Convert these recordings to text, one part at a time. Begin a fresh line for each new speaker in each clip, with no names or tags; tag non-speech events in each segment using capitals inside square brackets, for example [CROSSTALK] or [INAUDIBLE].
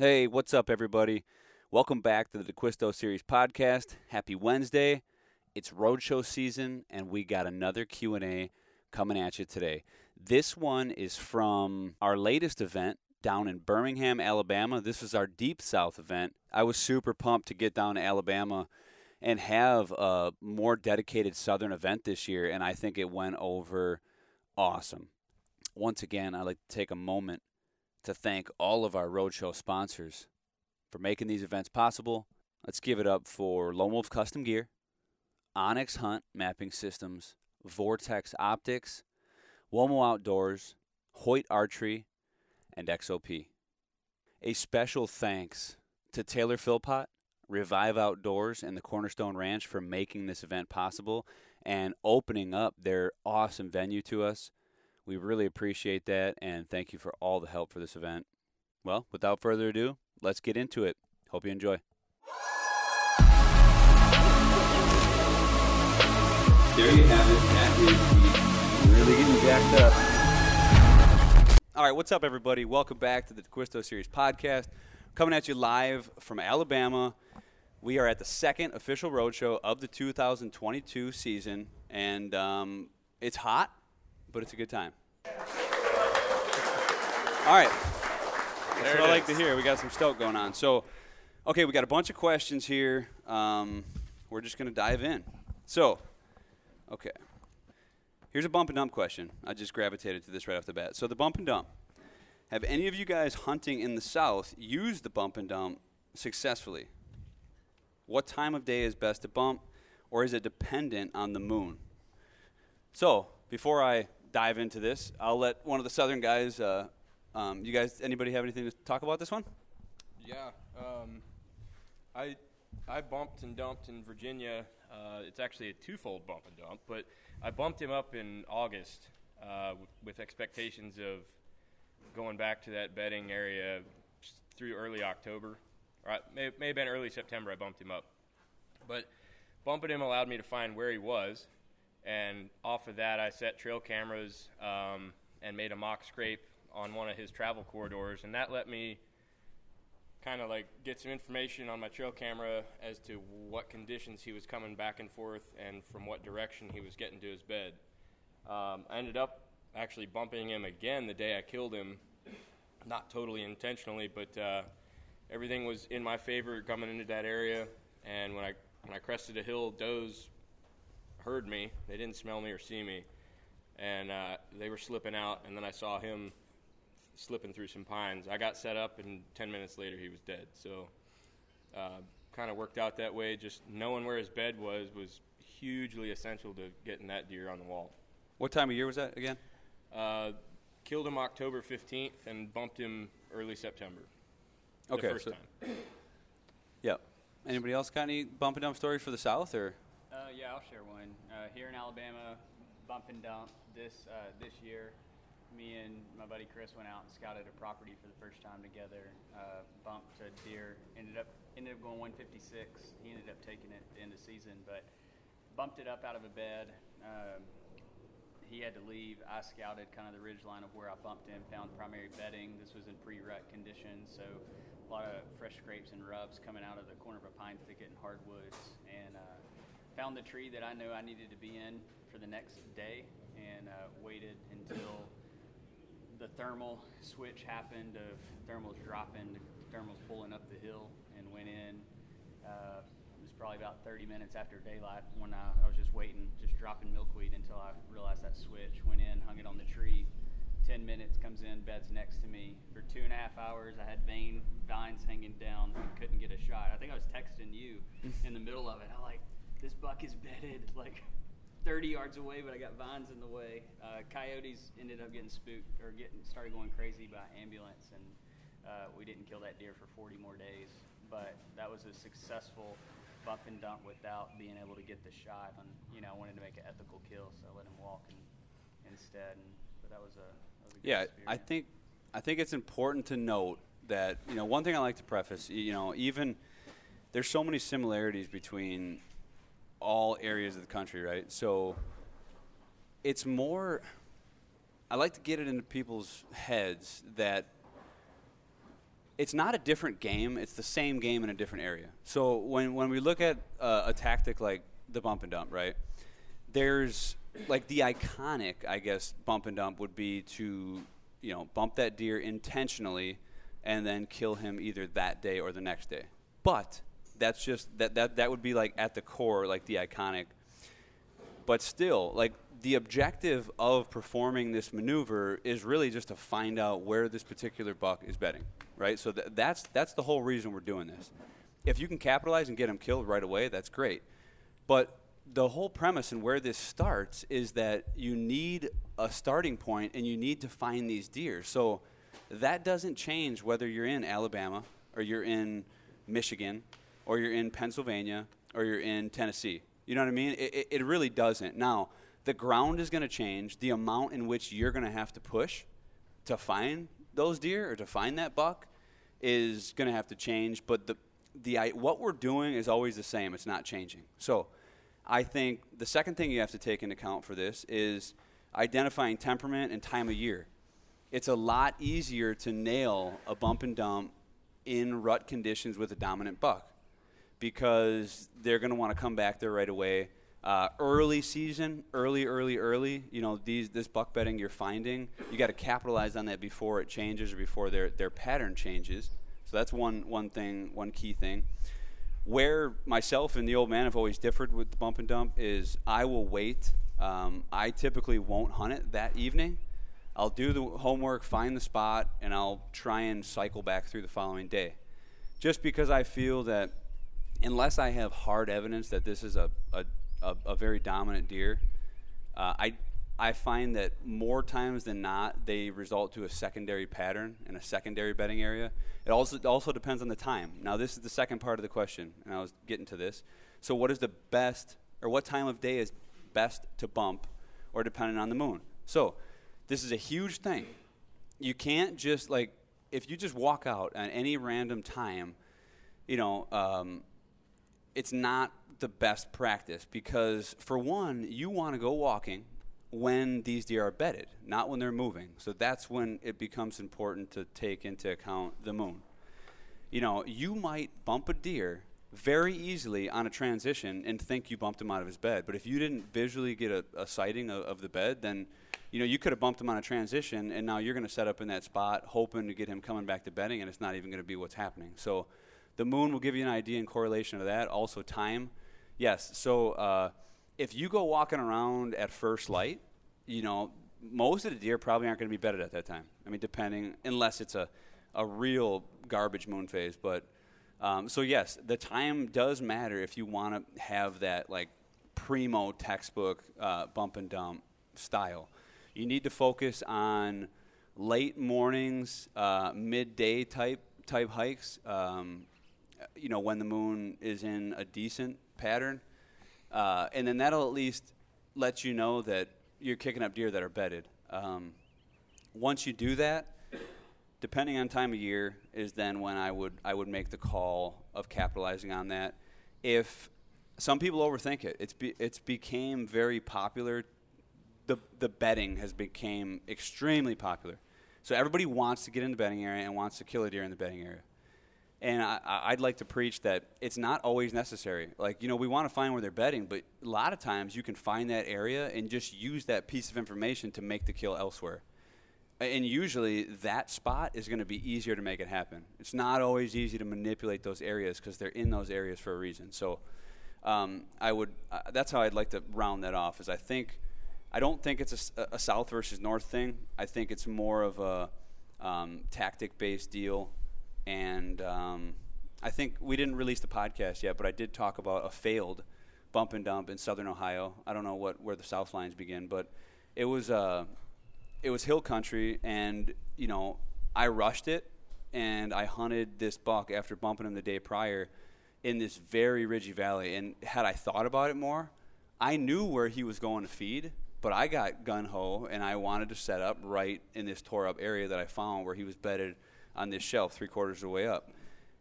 Hey, what's up, everybody? Welcome back to the D'Acquisto Series podcast. Happy Wednesday. It's roadshow season, and we got another Q&A coming at you today. This one is from our latest event down in Birmingham, Alabama. This is our Deep South event. I was super pumped to get down to Alabama and have a more dedicated Southern event this year, and I think it went over awesome. Once again, I'd like to take a moment to thank all of our roadshow sponsors for making these events possible. Let's give it up for Lone Wolf Custom Gear, Onyx Hunt Mapping Systems, Vortex Optics, Womo Outdoors, Hoyt Archery, and XOP. A special thanks to Taylor Philpot, Revive Outdoors, and the Cornerstone Ranch for making this event possible and opening up their awesome venue to us. We really appreciate that, and thank you for all the help for this event. Well, without further ado, let's get into it. Hope you enjoy. There you have it. That is really getting jacked up. All right, what's up, everybody? Welcome back to the D'Acquisto Series podcast. Coming at you live from Alabama. We are at the second official roadshow of the 2022 season, and um, it's hot, but it's a good time. All right. That's
There
what I like to hear. We got some stoke going on. So, okay, we got a bunch of questions here. Um, we're just going to dive in. So, okay. Here's a bump and dump question. I just gravitated to this right off the bat. So, the bump and dump. Have any of you guys hunting in the South used the bump and dump successfully? What time of day is best to bump, or is it dependent on the moon? So, before I dive into this, I'll let one of the Southern guys. Uh, um, you guys, anybody have anything to talk about this one?
Yeah, um, I I bumped and dumped in Virginia. Uh, it's actually a twofold bump and dump, but I bumped him up in August uh, w- with expectations of going back to that bedding area through early October. Or I, may, may have been early September. I bumped him up, but bumping him allowed me to find where he was, and off of that, I set trail cameras um, and made a mock scrape on one of his travel corridors, and that let me kind of like get some information on my trail camera as to what conditions he was coming back and forth and from what direction he was getting to his bed. Um, I ended up actually bumping him again the day I killed him, not totally intentionally, but uh, everything was in my favor coming into that area. And when I when I crested a hill, does heard me. They didn't smell me or see me, and uh, they were slipping out. And then I saw him slipping through some pines. I got set up, and 10 minutes later, he was dead. So, uh, kind of worked out that way. Just knowing where his bed was was hugely essential to getting that deer on the wall.
What time of year was that again?
Uh, killed him October 15th and bumped him early September. The
Okay,
first
so-
time.
Yep. Anybody else got any bump and dump stories for the South or?
Yeah, I'll share one. Uh, here in Alabama, bump and dump this uh, this year. Me and my buddy Chris went out and scouted a property for the first time together. Uh, bumped a deer. Ended up ended up going 156. He ended up taking it at the end of season, but bumped it up out of a bed. Um, he had to leave. I scouted kind of the ridge line of where I bumped him, found primary bedding. This was in pre-rut conditions, so a lot of fresh scrapes and rubs coming out of the corner of a pine thicket and hardwoods, and uh, found the tree that I knew I needed to be in for the next day, and uh, waited until the thermal switch happened of thermals dropping, thermals pulling up the hill, and went in. Uh, it was probably about 30 minutes after daylight when I, I was just waiting, just dropping milkweed until I realized that switch. Went in, hung it on the tree. 10 minutes, comes in, beds next to me. For two and a half hours, I had vein vines hanging down and couldn't get a shot. I think I was texting you [LAUGHS] in the middle of it. I like, this buck is bedded like 30 yards away, but I got vines in the way. Uh, coyotes ended up getting spooked or getting started going crazy by ambulance, and uh, we didn't kill that deer for 40 more days. But that was a successful bump and dump without being able to get the shot. And you know, I wanted to make an ethical kill, so I let him walk and, instead. And but that was a, that was a good
Yeah, I think I think it's important to note that you know one thing I like to preface. You know, even there's so many similarities between all areas of the country, right? So it's more. I like to get it into people's heads that it's not a different game. It's the same game in a different area. So when when we look at uh, a tactic like the bump and dump, right? There's like the iconic, I guess, bump and dump would be to you know bump that deer intentionally and then kill him either that day or the next day. But that's just that that that would be like at the core, like the iconic. But still, like the objective of performing this maneuver is really just to find out where this particular buck is betting, right? So th- that's that's the whole reason we're doing this. If you can capitalize and get him killed right away, that's great. But the whole premise and where this starts is that you need a starting point and you need to find these deer. So that doesn't change whether you're in Alabama or you're in Michigan or you're in Pennsylvania or you're in Tennessee. You know what I mean? It, it really doesn't. Now, the ground is going to change. The amount in which you're going to have to push to find those deer or to find that buck is going to have to change. But the, the, what we're doing is always the same. It's not changing. So I think the second thing you have to take into account for this is identifying temperament and time of year. It's a lot easier to nail a bump and dump in rut conditions with a dominant buck because they're going to want to come back there right away. Uh, early season, early, early, early. You know, these this buck bedding you're finding, you got to capitalize on that before it changes or before their their pattern changes. So that's one one thing, one key thing. Where myself and the old man have always differed with the bump and dump is I will wait. Um, I typically won't hunt it that evening. I'll do the homework, find the spot, and I'll try and cycle back through the following day. Just because I feel that unless I have hard evidence that this is a, a, a, a very dominant deer, uh, I, I find that more times than not, they result to a secondary pattern in a secondary bedding area. It also, also depends on the time. Now, this is the second part of the question, and I was getting to this. So, what is the best, or what time of day is best to bump, or depending on the moon? So, this is a huge thing. You can't just, like, if you just walk out at any random time, you know, um, it's not the best practice because, for one, you want to go walking when these deer are bedded, not when they're moving. So that's when it becomes important to take into account the moon. You know, you might bump a deer very easily on a transition and think you bumped him out of his bed. But if you didn't visually get a, a sighting of, of, the bed, then you know you could have bumped him on a transition, and now you're going to set up in that spot hoping to get him coming back to bedding, and it's not even going to be what's happening. So the moon will give you an idea in correlation to that. Also, time. Yes. So uh, if you go walking around at first light, you know, most of the deer probably aren't going to be bedded at that time. I mean, depending, unless it's a, a real garbage moon phase. But um, so, yes, the time does matter if you want to have that, like, primo textbook uh, bump and dump style. You need to focus on late mornings, uh, midday type type hikes. Um, you know, when the moon is in a decent pattern. Uh, and then that'll at least let you know that you're kicking up deer that are bedded. Um, once you do that, depending on time of year, is then when I would I would make the call of capitalizing on that. If some people overthink it, it's be, it's became very popular. The the bedding has became extremely popular. So everybody wants to get in the bedding area and wants to kill a deer in the bedding area. And I, would like to preach that it's not always necessary. Like, you know, we want to find where they're betting, but a lot of times you can find that area and just use that piece of information to make the kill elsewhere. And usually that spot is going to be easier to make it happen. It's not always easy to manipulate those areas because they're in those areas for a reason. So um, I would, uh, that's how I'd like to round that off. Is I think, I don't think it's a, a south versus north thing. I think it's more of a um, tactic-based deal and um, I think we didn't release the podcast yet, but I did talk about a failed bump and dump in Southern Ohio. I don't know what where the South lines begin, but it was uh, it was hill country, and you know I rushed it, and I hunted this buck after bumping him the day prior in this very ridgy valley. And had I thought about it more, I knew where he was going to feed, but I got gun ho, and I wanted to set up right in this tore up area that I found where he was bedded on this shelf three quarters of the way up.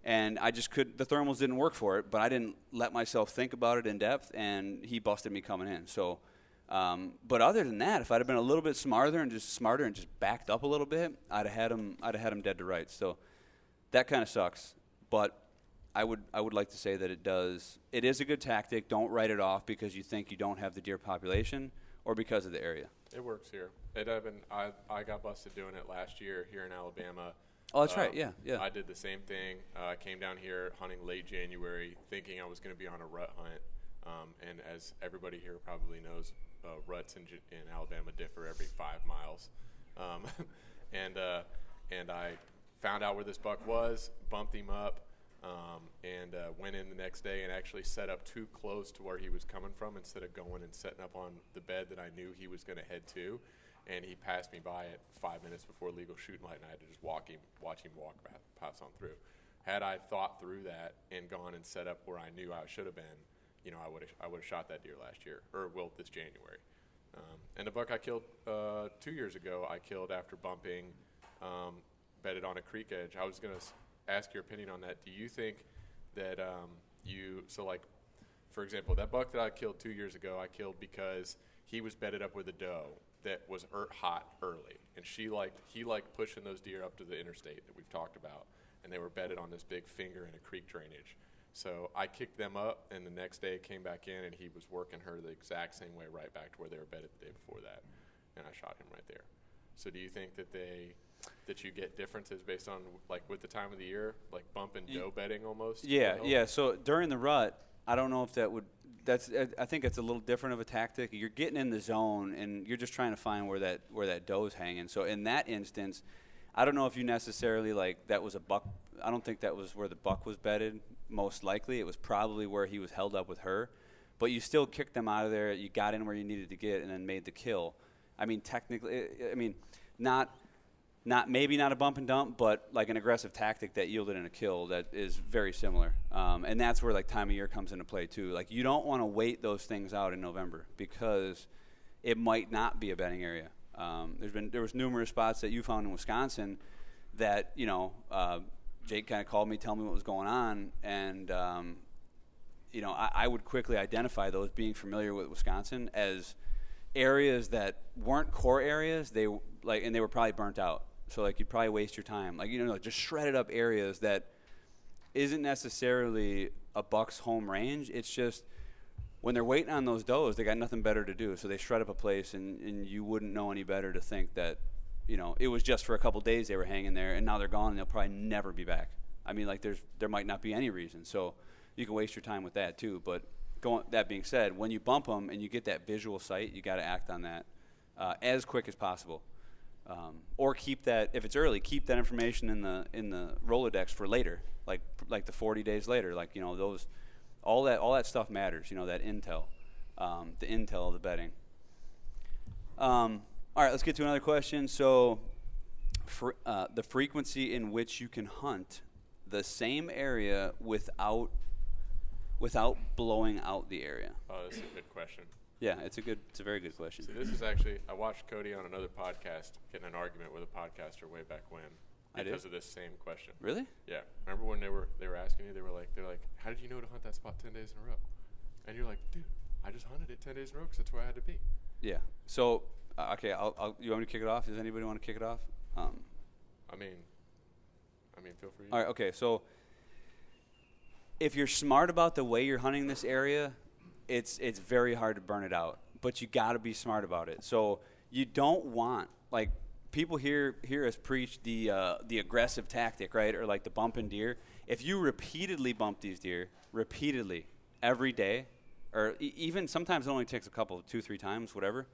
And I just could, the thermals didn't work for it, but I didn't let myself think about it in depth, and he busted me coming in. So, um, but other than that, if I'd have been a little bit smarter and just smarter and just backed up a little bit, I'd have had him, I'd have had him dead to rights. So, that kind of sucks. But I would I would like to say that it does. It is a good tactic. Don't write it off because you think you don't have the deer population or because of the area.
It works here. It even I I got busted doing it last year here in Alabama.
Oh, that's
Um,
right. Yeah, yeah.
I did the same thing. Uh, I came down here hunting late January, thinking I was going to be on a rut hunt. Um, and as everybody here probably knows, uh, ruts in, in Alabama differ every five miles. Um, [LAUGHS] and uh, and I found out where this buck was, bumped him up, um, and uh, went in the next day and actually set up too close to where he was coming from instead of going and setting up on the bed that I knew he was going to head to. And he passed me by at five minutes before legal shooting light, and I had to just walk him, watch him walk back, pass on through. Had I thought through that and gone and set up where I knew I should have been, you know, I would have I would have shot that deer last year, or well, this January. Um, and the buck I killed uh, two years ago, I killed after bumping, um, bedded on a creek edge. I was going to ask your opinion on that. Do you think that um, you so like, for example, that buck that I killed two years ago, I killed because he was bedded up with a doe that was er- hot early, and she liked he liked pushing those deer up to the interstate that we've talked about, and they were bedded on this big finger in a creek drainage. So I kicked them up, and the next day came back in, and he was working her the exact same way, right back to where they were bedded the day before that, and I shot him right there. So do you think that they that you get differences based on like with the time of the year, like bump and doe bedding almost?
Yeah, yeah. So during the rut, I don't know if that would. That's. I- I think it's a little different of a tactic. You're getting in the zone, and you're just trying to find where that where that doe's hanging. So in that instance, I don't know if you necessarily like that was a buck. I don't think that was where the buck was bedded. Most likely, it was probably where he was held up with her. But you still kicked them out of there. You got in where you needed to get, and then made the kill. I mean, technically, I mean, not not maybe not a bump and dump, but like an aggressive tactic that yielded in a kill that is very similar. Um, and that's where like time of year comes into play too. Like you don't want to wait those things out in November because it might not be a betting area. Um, there's been there was numerous spots that you found in Wisconsin that you know uh, Jake kind of called me, tell me what was going on, and um, you know I, I would quickly identify those being familiar with Wisconsin as areas that weren't core areas. They like and they were probably burnt out. So like you'd probably waste your time. Like you know just shredded up areas that isn't necessarily a buck's home range. It's just when they're waiting on those does, they got nothing better to do. So they shred up a place, and, and you wouldn't know any better to think that, you know, it was just for a couple days they were hanging there, and now they're gone, and they'll probably never be back. I mean, like there's there might not be any reason. So you can waste your time with that too. But going, that being said, when you bump them and you get that visual sight, you got to act on that uh, as quick as possible. Um, or keep that if it's early, keep that information in the in the Rolodex for later, like like the 40 days later. Like you know those, all that all that stuff matters. You know that intel, um, the intel of the betting. Um, all right, let's get to another question. So, uh, the frequency in which you can hunt the same area without without blowing out the area.
Oh, that's a good question.
Yeah, it's a good, it's a very good question.
See, this is actually I watched Cody on another podcast get in an argument with a podcaster way back when
I
because of this same question.
Really?
Yeah, remember when they were they were asking you? They were like, they're like, how did you know to hunt that spot ten days in a row? And you're like, dude, I just hunted it ten days in a row because that's where I had to be.
Yeah. So, uh, okay, I'll, I'll, you want me to kick it off? Does anybody want to kick it off? Um,
I mean, I mean, feel free.
all right. Okay. So, if you're smart about the way you're hunting this area, it's it's very hard to burn it out. But you got to be smart about it. So you don't want like people hear hear us preach the uh, the aggressive tactic, right? Or like the bumping deer. If you repeatedly bump these deer, repeatedly every day, or e- even sometimes it only takes a couple, two, three times, whatever.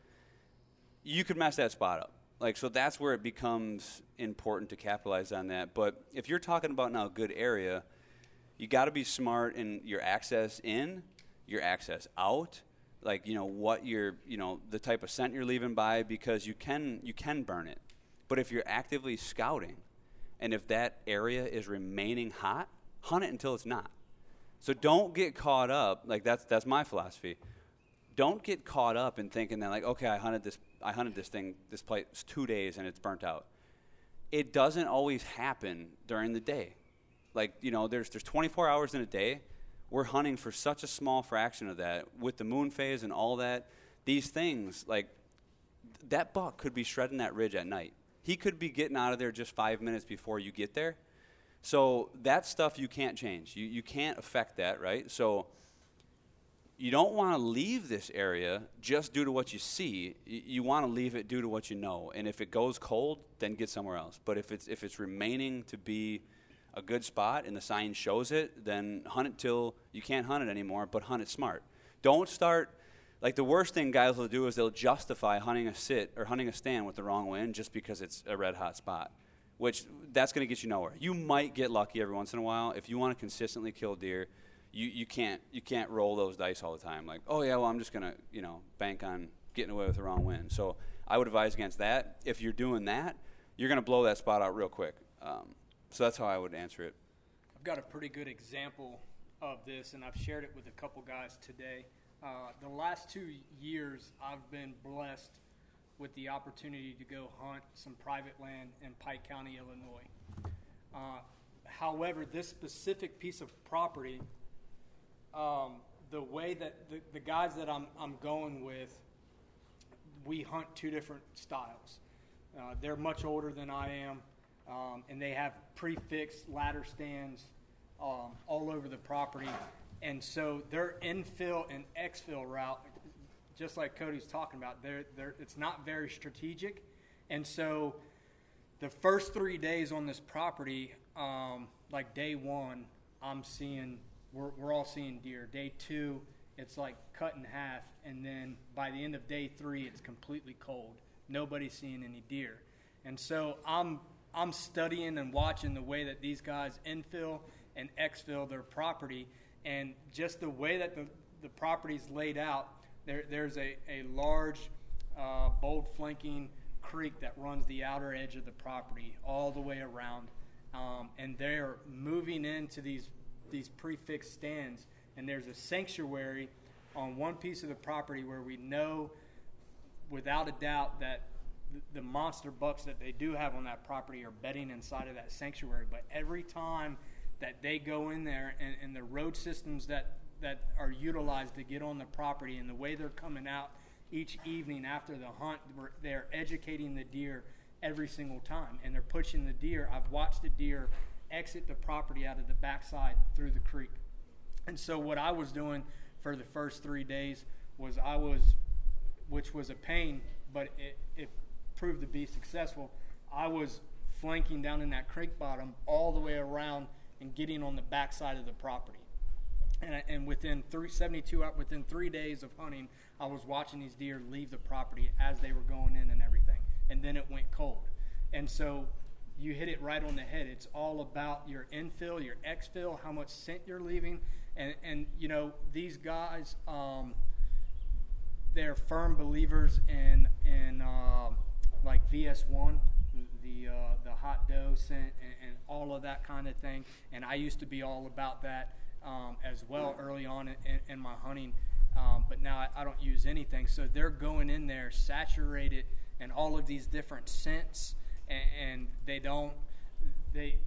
you could mess that spot up. Like so that's where it becomes important to capitalize on that. But if you're talking about now a good area, you got to be smart in your access in, your access out, like you know what you're, you know, the type of scent you're leaving by because you can you can burn it. But if you're actively scouting and if that area is remaining hot, hunt it until it's not. So don't get caught up, like that's that's my philosophy don't get caught up in thinking that like okay i hunted this i hunted this thing this place two days and it's burnt out it doesn't always happen during the day like you know there's there's 24 hours in a day we're hunting for such a small fraction of that with the moon phase and all that these things like th- that buck could be shredding that ridge at night he could be getting out of there just five minutes before you get there So that stuff you can't change. You, you can't affect that, right? So you don't want to leave this area just due to what you see. You want to leave it due to what you know. And if it goes cold, then get somewhere else. But if it's if it's remaining to be a good spot and the sign shows it, then hunt it till you can't hunt it anymore, but hunt it smart. Don't start like the worst thing guys will do is they'll justify hunting a sit or hunting a stand with the wrong wind just because it's a red hot spot, which that's going to get you nowhere. You might get lucky every once in a while if you want to consistently kill deer. You, you can't you can't roll those dice all the time. Like oh yeah, well I'm just gonna you know bank on getting away with the wrong wind. So I would advise against that. If you're doing that, you're gonna blow that spot out real quick. Um, so that's how I would answer it.
I've got a pretty good example of this, and I've shared it with a couple guys today. Uh, the last two years, I've been blessed with the opportunity to go hunt some private land in Pike County, Illinois. Uh, however, this specific piece of property, um, the way that the, the guys that I'm, I'm going with, we hunt two different styles. Uh, they're much older than I am um, and they have prefixed ladder stands um, all over the property. And so their infill and exfill route, just like Cody's talking about, they're, they're, it's not very strategic. And so the first three days on this property, um, like day one, I'm seeing, we're, we're all seeing deer. Day two, it's like cut in half. And then by the end of day three, it's completely cold. Nobody's seeing any deer. And so I'm I'm studying and watching the way that these guys infill and exfill their property, and just the way that the, the property's laid out, there, there's a, a large, uh, bold flanking creek that runs the outer edge of the property all the way around. Um, and they're moving into these, these prefixed stands, and there's a sanctuary on one piece of the property where we know without a doubt that the monster bucks that they do have on that property are bedding inside of that sanctuary. But every time that they go in there and, and the road systems that, that are utilized to get on the property and the way they're coming out each evening after the hunt, they're educating the deer every single time and they're pushing the deer. I've watched the deer exit the property out of the backside through the creek. And so what I was doing for the first three days was I was, which was a pain, but it, it proved to be successful, I was flanking down in that creek bottom all the way around and getting on the backside of the property. And, and within three, 72 within three days of hunting, I was watching these deer leave the property as they were going in and everything. And then it went cold. And so you hit it right on the head. It's all about your infill, your exfill, how much scent you're leaving. And, and you know, these guys, um, they're firm believers in, in um, like VS1, the uh, the hot doe scent, and, and, all of that kind of thing. And I used to be all about that um, as well early on in, in my hunting. Um, but now I, I, don't use anything. So they're going in there saturated and all of these different scents, and, and they don't. They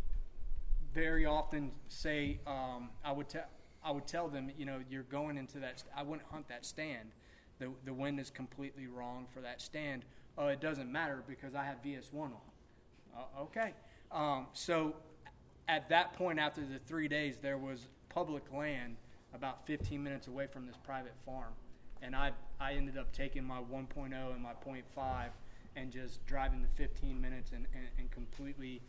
very often say, um, I would tell. I would tell them, you know, you're going into that. I wouldn't hunt that stand. The the wind is completely wrong for that stand oh, it doesn't matter because I have VS1 on. Uh, okay. Um, so at that point, after the three days, there was public land about 15 minutes away from this private farm. And I, I ended up taking my 1.0 and my 0.5 and just driving the 15 minutes and, and, and completely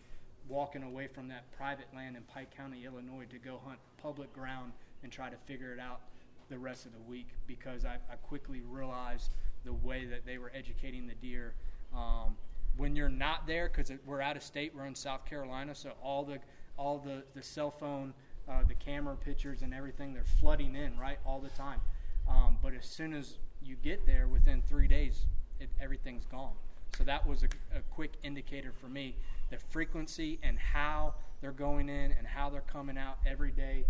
walking away from that private land in Pike County, Illinois to go hunt public ground and try to figure it out the rest of the week because I, I quickly realized – the way that they were educating the deer. Um, when you're not there, because we're out of state, we're in South Carolina, so all the all the the cell phone, uh, the camera pictures and everything, they're flooding in right all the time. Um, but as soon as you get there, within three days, it, everything's gone. So that was a, a quick indicator for me. The frequency and how they're going in and how they're coming out every day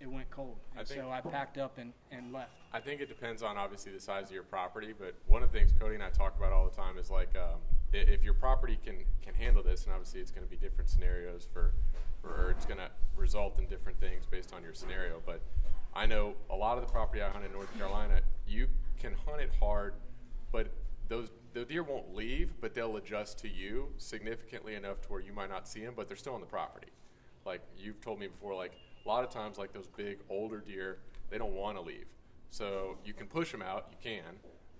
it went cold. And I so I packed up and, and left.
I think it depends on obviously the size of your property, but one of the things Cody and I talk about all the time is like um, if your property can, can handle this, and obviously it's going to be different scenarios for, for or it's going to result in different things based on your scenario. But I know a lot of the property I hunt in North Carolina, you can hunt it hard, but those the deer won't leave, but they'll adjust to you significantly enough to where you might not see them, but they're still on the property. like you've told me before, like a lot of times, like those big older deer, they don't want to leave. So you can push them out, you can,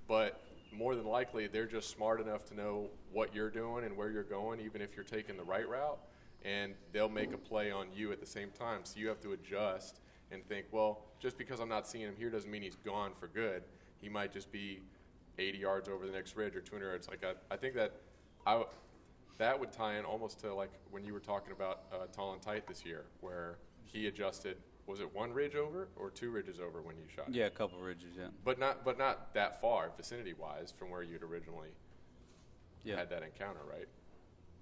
but more than likely they're just smart enough to know what you're doing and where you're going, even if you're taking the right route, and they'll make a play on you at the same time. So you have to adjust and think, well, just because I'm not seeing him here doesn't mean he's gone for good. He might just be 80 yards over the next ridge or 200 yards. Like I, I think that I, that would tie in almost to like when you were talking about uh, tall and tight this year, where he adjusted. Was it one ridge over or two ridges over when you shot?
Yeah, a couple ridges. Yeah.
But not, but not that far, vicinity-wise, from where you'd originally
Yeah.
had that encounter, right?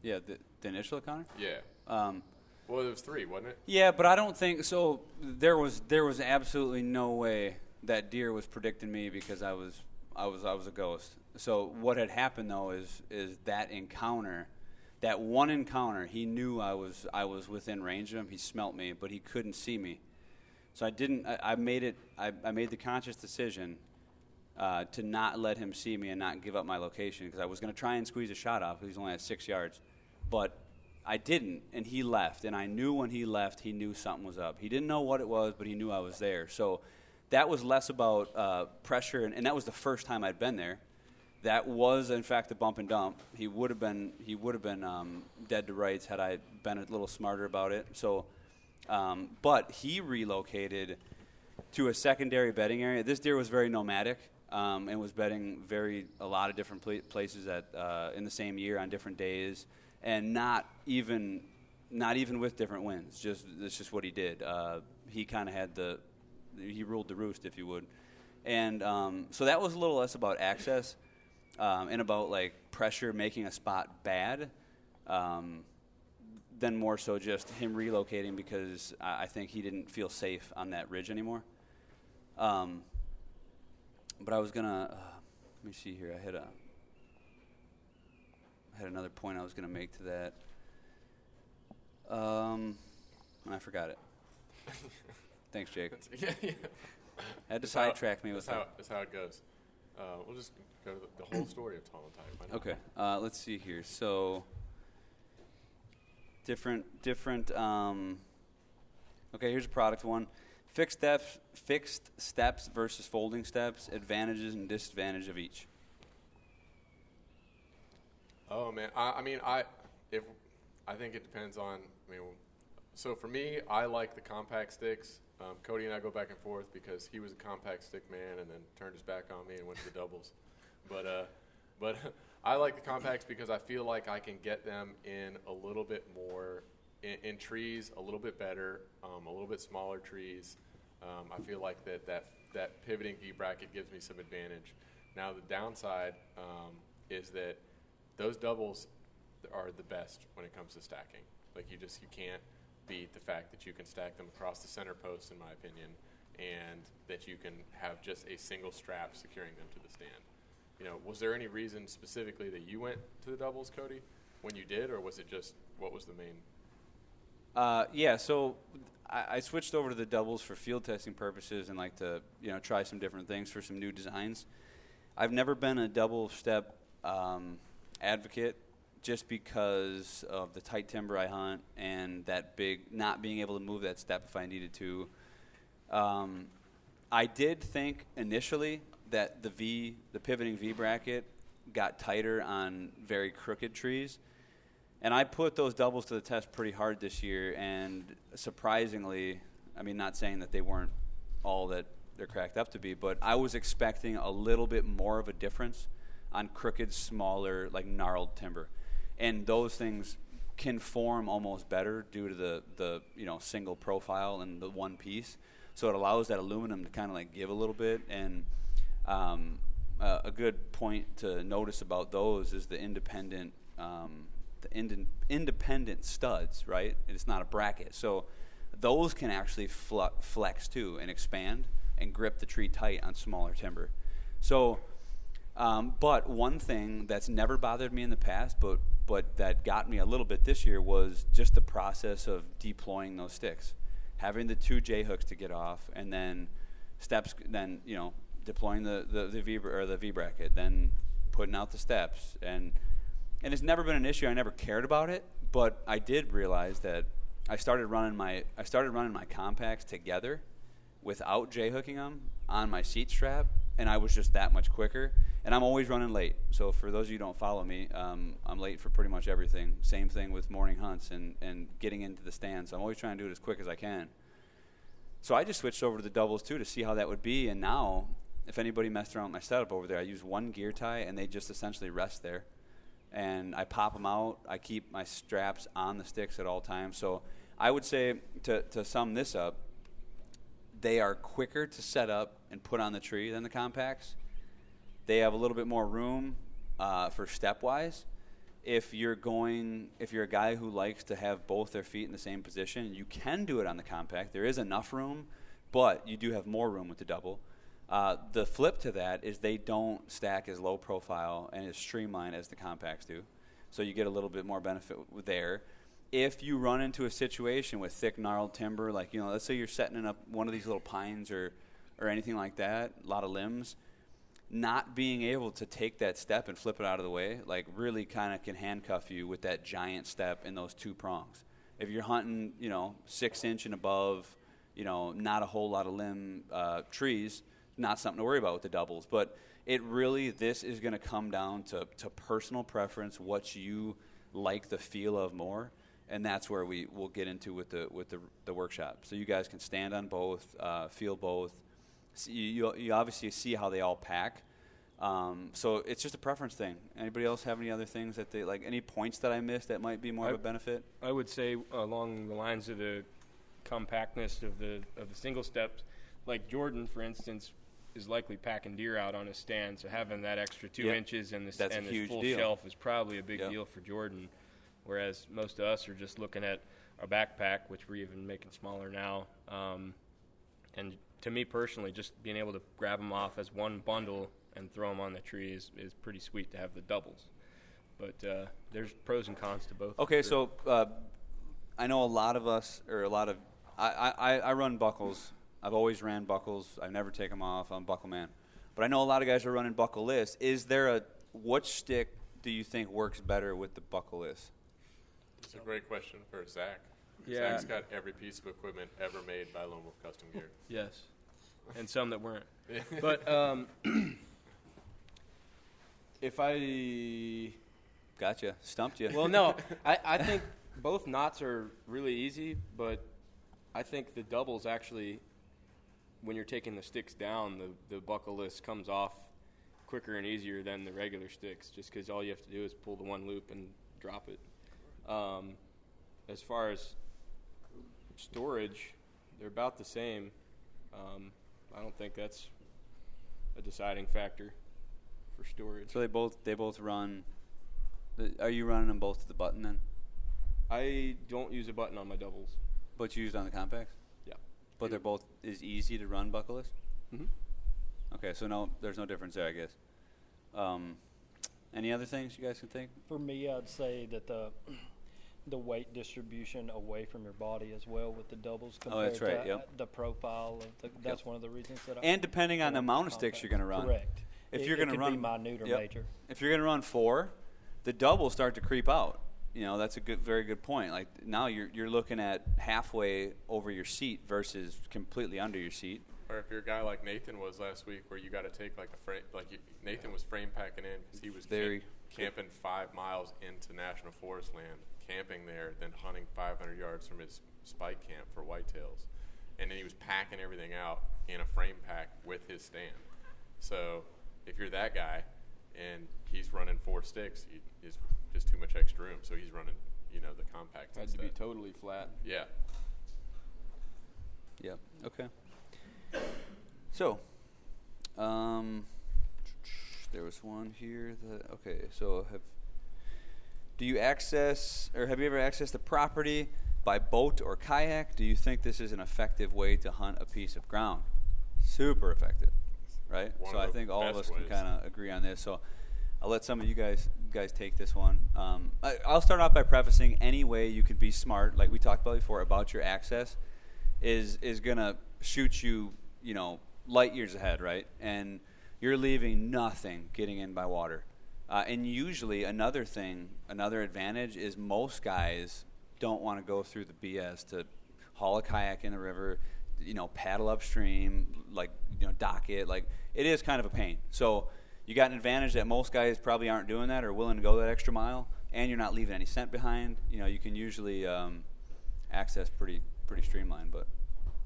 Yeah. The, the initial encounter.
Yeah.
Um,
Well, it was three, wasn't it?
Yeah, but I don't think so. There was there was absolutely no way that deer was predicting me because I was I was I was a ghost. So what had happened though is is that encounter, that one encounter, he knew I was I was within range of him. He smelt me, but he couldn't see me. So I didn't. I, I made it. I, I made the conscious decision uh, to not let him see me and not give up my location because I was going to try and squeeze a shot off. He was only at six yards, but I didn't, and he left. And I knew when he left, he knew something was up. He didn't know what it was, but he knew I was there. So that was less about uh, pressure, and, and that was the first time I'd been there. That was, in fact, a bump and dump. He would have been he would have been um, dead to rights had I been a little smarter about it. So, um, but he relocated to a secondary bedding area. This deer was very nomadic um, and was bedding very a lot of different pla- places at uh, in the same year on different days, and not even not even with different winds. Just that's just what he did. Uh, he kind of had the he ruled the roost, if you would, and um, so that was a little less about access um, and about like pressure making a spot bad. Um, then more so just him relocating because I I think he didn't feel safe on that ridge anymore. Um, but I was gonna uh, let me see here. I had a I had another point I was gonna make to that. Um, and I forgot it. [LAUGHS] Thanks, Jake.
Yeah, [LAUGHS] yeah.
Had to sidetrack me with
that's how,
that.
that's how it goes. Uh, we'll just go to the, the whole story of Tall and Tight.
Okay, uh, let's see here. So different, different. Um, okay, here's a product one: fixed steps, fixed steps versus folding steps, advantages and disadvantage of each.
Oh man, I, I mean, I if I think it depends on. I mean, so for me, I like the compact sticks. Um, Cody and I go back and forth because he was a compact stick man and then turned his back on me and went to the doubles. But uh, but [LAUGHS] I like the compacts because I feel like I can get them in a little bit more in, in trees, a little bit better, um, a little bit smaller trees. Um, I feel like that that that pivoting V bracket gives me some advantage. Now the downside um, is that those doubles are the best when it comes to stacking. Like you just you can't beat the fact that you can stack them across the center post, in my opinion, and that you can have just a single strap securing them to the stand. You know, was there any reason specifically that you went to the doubles, Cody, when you did, or was it just what was the main?
Uh, yeah, so I, I switched over to the doubles for field testing purposes and like to you know try some different things for some new designs. I've never been a double step um, advocate just because of the tight timber I hunt and that big not being able to move that step if I needed to. Um, I did think initially that the V, the pivoting V bracket, got tighter on very crooked trees. And I put those doubles to the test pretty hard this year, and surprisingly, I mean, not saying that they weren't all that they're cracked up to be, but I was expecting a little bit more of a difference on crooked, smaller, like gnarled timber. And those things can form almost better due to the, the you know single profile and the one piece. So it allows that aluminum to kind of like give a little bit. And um, uh, a good point to notice about those is the independent um, the ind- independent studs, right? It's not a bracket, so those can actually fl- flex too and expand and grip the tree tight on smaller timber. So, um, but one thing that's never bothered me in the past, but but that got me a little bit this year was just the process of deploying those sticks, having the two J hooks to get off, and then steps, then you know deploying the the, the V or the V bracket, then putting out the steps, and and it's never been an issue. I never cared about it, but I did realize that I started running my I started running my compacts together without J hooking them on my seat strap, and I was just that much quicker. And I'm always running late. So for those of you who don't follow me, um, I'm late for pretty much everything. Same thing with morning hunts and, and getting into the stands. I'm always trying to do it as quick as I can. So I just switched over to the doubles too to see how that would be. And now, if anybody messed around with my setup over there, I use one gear tie and they just essentially rest there. And I pop them out. I keep my straps on the sticks at all times. So I would say to, to sum this up, they are quicker to set up and put on the tree than the compacts. They have a little bit more room uh, for stepwise. If you're going, if you're a guy who likes to have both their feet in the same position, you can do it on the compact. There is enough room, but you do have more room with the double. Uh, the flip to that is they don't stack as low profile and as streamlined as the compacts do. So you get a little bit more benefit there if you run into a situation with thick gnarled timber, like you know, let's say you're setting up one of these little pines or or anything like that, a lot of limbs, not being able to take that step and flip it out of the way, like really kind of can handcuff you with that giant step in those two prongs. If you're hunting, you know, six inch and above, you know, not a whole lot of limb uh, trees, not something to worry about with the doubles. But it really, this is going to come down to, to personal preference, what you like the feel of more and that's where we will get into with the with the, the workshop. So you guys can stand on both, uh, feel both. See, you, you obviously see how they all pack. Um, so it's just a preference thing. Anybody else have any other things that they like? Any points that I missed that might be more
I,
of a benefit?
I would say along the lines of the compactness of the of the single steps, like Jordan, for instance, is likely packing deer out on his stand. So having that extra two
yep.
inches and,
the
and
the
full
deal.
shelf is probably a big
yep.
deal for Jordan whereas most of us are just looking at our backpack, which we're even making smaller now. Um, and to me personally, just being able to grab them off as one bundle and throw them on the tree is, is pretty sweet to have the doubles. But uh, there's pros and cons to both.
Okay, so uh, I know a lot of us, or a lot of, I, I, I run buckles. I've always ran buckles. I've never taken them off. I'm buckle man. But I know a lot of guys are running buckleless. Is there a, what stick do you think works better with the buckleless?
It's a great question for Zack.
Yeah.
Zack's got every piece of equipment ever made by Lone Wolf Custom Gear.
Yes, and some that weren't. but um, [CLEARS THROAT] if I
gotcha, stumped you.
Well, no, [LAUGHS] I, I think both knots are really easy, but I think the doubles actually, when you're taking the sticks down, the the buckleless comes off quicker and easier than the regular sticks, just because all you have to do is pull the one loop and drop it. Um, as far as storage, they're about the same. Um, I don't think that's a deciding factor for storage.
So they both they both run. Are you running them both to the button then?
I don't use a button on my doubles.
But you use it on the compacts.
Yeah.
But they're both is easy to run buckleless.
Mm-hmm.
Okay, so no, there's no difference there, I guess. Um, any other things you guys can think?
For me, I'd say that the the weight distribution away from your body as well with the doubles
Oh,
compared
that's right,
to
yep.
the profile of the, that's one of the reasons that I
And depending on the amount of sticks you're going to run.
Correct.
If
It-
you're going to run
be minute or
yep.
major.
If you're going to run four, the doubles start to creep out. You know, that's a good, very good point. Like now you're you're looking at halfway over your seat versus completely under your seat.
Or if you're a guy like Nathan was last week, where you got to take like a frame, like you, Nathan was frame packing in because he was
Very-
camp- camping five miles into national forest land, camping there, than hunting 500 yards from his spike camp for whitetails, and then he was packing everything out in a frame pack with his stand. So if you're that guy, and he's running four sticks, he, is just too much extra room. So he's running, you know, the compact.
Had to be totally flat.
yeah.
Yeah. Okay. So, um, there was one here that okay. So have do you access or have you ever accessed the property by boat or kayak? Do you think this is an effective way to hunt a piece of ground? Super effective, right?
One
so I think all of us can kind of agree on this. So I'll let some of you guys guys take this one. Um, I, I'll start off by prefacing any way you can be smart, like we talked about before, about your access, is is gonna shoot you, you know, light years ahead, right? And you're leaving nothing getting in by water. Uh, and usually, another thing, another advantage is most guys don't want to go through the BS to haul a kayak in the river, you know, paddle upstream, like you know, dock it. Like it is kind of a pain. So you got an advantage that most guys probably aren't doing that or willing to go that extra mile, and you're not leaving any scent behind. You know, you can usually um, access pretty pretty streamlined, but.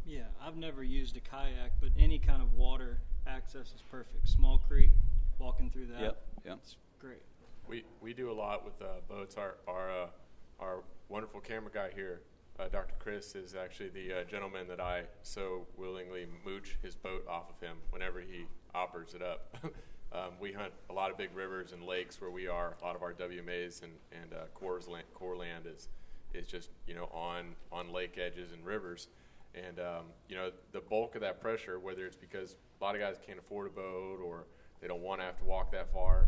Yeah, I've never used a kayak, but any kind of water access is perfect. Small creek, walking through that.
Yep, yep.
It's great.
We we do a lot with uh, boats. Our our uh, our wonderful camera guy here, uh, Dr. Chris, is actually the uh, gentleman that I so willingly mooch his boat off of him whenever he operates it up. [LAUGHS] um, we hunt a lot of big rivers and lakes where we are. A lot of our WMAs and and uh, Corps land, Corps land is is just you know on on lake edges and rivers. And um, you know the bulk of that pressure, whether it's because a lot of guys can't afford a boat or they don't want to have to walk that far,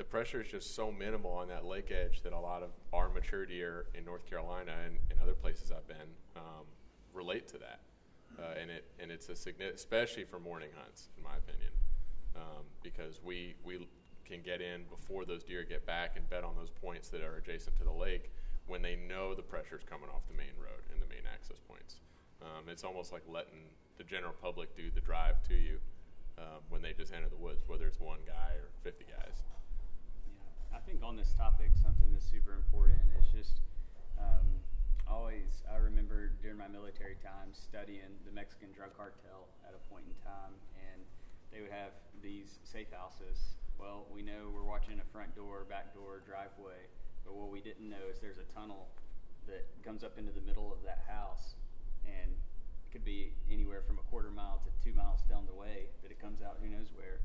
the pressure is just so minimal on that lake edge that a lot of our mature deer in North Carolina and, and other places I've been um, relate to that, uh, and it and it's a significant, especially for morning hunts, in my opinion, um, because we we can get in before those deer get back and bet on those points that are adjacent to the lake when they know the pressure's coming off the main road and the main access points. Um, it's almost like letting the general public do the drive to you um, when they just enter the woods, whether it's one guy or 50 guys.
I think on this topic, something that's super important is just um, always. I remember during my military time studying the Mexican drug cartel at a point in time, and they would have these safe houses. Well, we know we're watching a front door, back door, driveway, but what we didn't know is there's a tunnel that comes up into the middle of that house, and it could be anywhere from a quarter mile to two miles down the way that it comes out who knows where.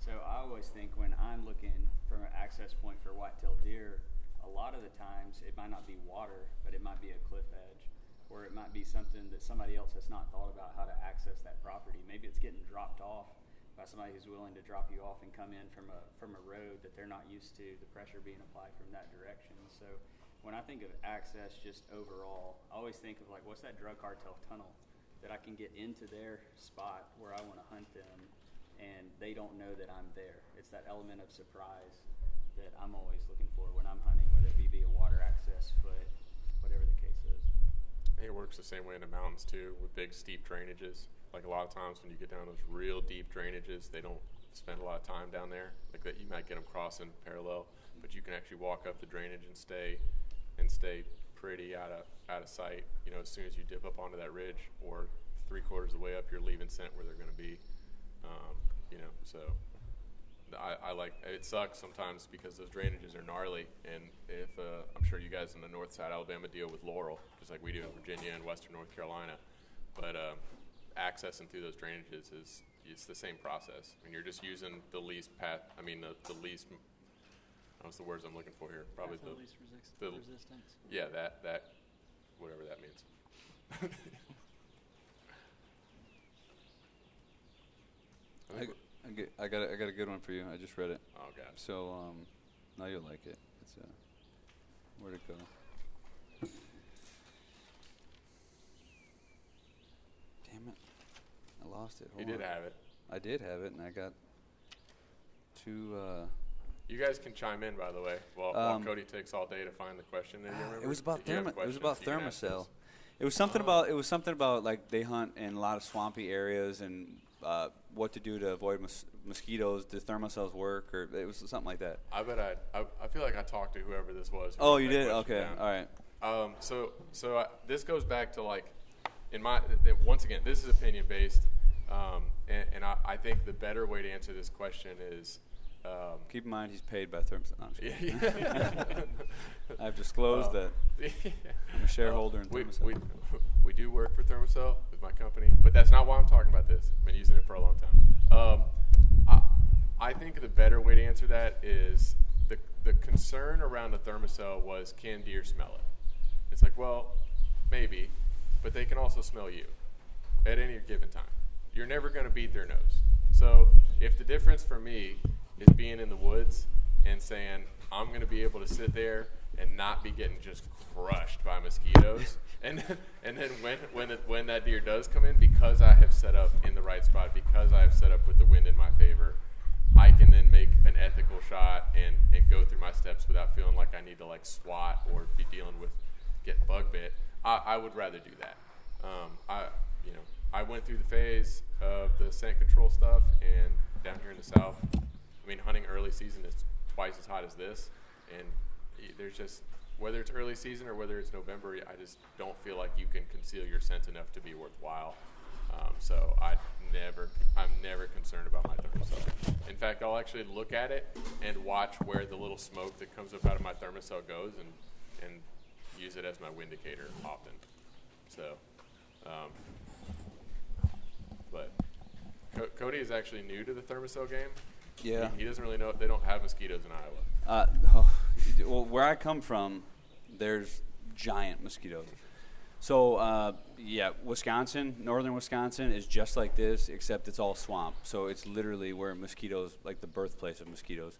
So I always think when I'm looking from an access point for white-tailed deer, a lot of the times it might not be water, but it might be a cliff edge, or it might be something that somebody else has not thought about how to access that property. Maybe it's getting dropped off by somebody who's willing to drop you off and come in from a from a road that they're not used to, the pressure being applied from that direction. So when I think of access just overall, I always think of like what's that drug cartel tunnel that I can get into their spot where I want to hunt them and they don't know that I'm there. It's that element of surprise that I'm always looking for when I'm hunting, whether it be via water access, foot, whatever the case is.
It works the same way in the mountains too, with big steep drainages. Like a lot of times when you get down those real deep drainages, they don't spend a lot of time down there. Like that, you might get them crossing parallel, but you can actually walk up the drainage and stay and stay pretty out of out of sight. You know, as soon as you dip up onto that ridge, or three quarters of the way up, you're leaving scent where they're going to be. Um, you know, so I, I like it sucks sometimes because those drainages are gnarly, and if uh, I'm sure you guys in the North Side Alabama deal with Laurel, just like we do in Virginia and Western North Carolina, but um, accessing through those drainages is it's the same process. I mean, you're just using the least path. I mean, the, the least. What's the words I'm looking for here? Probably
of
the
least resist-
the-
resistance.
yeah that that whatever that means. [LAUGHS] I
I, get, I got a, I got a good one for you. I just read it.
Oh God.
So um, now you'll like it. It's uh, where'd it go? Damn it! I lost it.
You
Hold
did
on.
have it.
I did have it, and I got two. Uh,
You guys can chime in, by the way, while,
Um,
Cody takes all day to find the question. You remember.
it was about
you
thermo- it was about
you Thermacell.
It was something
Oh.
about it was something about like they hunt in a lot of swampy areas and uh, what to do to avoid mos- mosquitoes. Do Thermacells work, or it was something like that.
I bet I, I. I feel like I talked to whoever this was. who
Oh,
wrote
you
that
did?
question
Okay,
down.
all right.
Um, so, so I, this goes back to like, in my th- once again, this is opinion based, um, and, and I, I think the better way to answer this question is, um,
Keep in mind he's paid by Thermacell. No, I'm just kidding. [LAUGHS] [LAUGHS] I've disclosed
Uh,
that [LAUGHS] I'm a shareholder in
we,
Thermacell.
we, we do work for Thermacell with my company, but that's not why I'm talking about this. I've been using it for a long time. Um, I, I think the better way to answer that is the, the concern around the Thermacell was can deer smell it? It's like, well, maybe, but they can also smell you at any given time. You're never going to beat their nose. So if the difference for me is being in the woods and saying, I'm going to be able to sit there and not be getting just crushed by mosquitoes, [LAUGHS] and and then when when it, when that deer does come in, because I have set up in the right spot, because I have set up with the wind in my favor, I can then make an ethical shot and, and go through my steps without feeling like I need to like swat or be dealing with get bug bit, I, I would rather do that. Um, I you know I went through the phase of the scent control stuff, and down here in the south, I mean hunting early season is twice as hot as this, and there's just whether it's early season or whether it's November, I just don't feel like you can conceal your scent enough to be worthwhile. Um, so I never, I'm never concerned about my Thermacell. In fact, I'll actually look at it and watch where the little smoke that comes up out of my Thermacell goes, and and use it as my wind indicator often. So, um, but Co- Cody is actually new to the Thermacell game.
Yeah.
He, he doesn't really know. They don't have mosquitoes in Iowa.
Uh, oh, well, where I come from, there's giant mosquitoes. So uh, yeah, Wisconsin, northern Wisconsin is just like this, except it's all swamp. So it's literally where mosquitoes, like the birthplace of mosquitoes,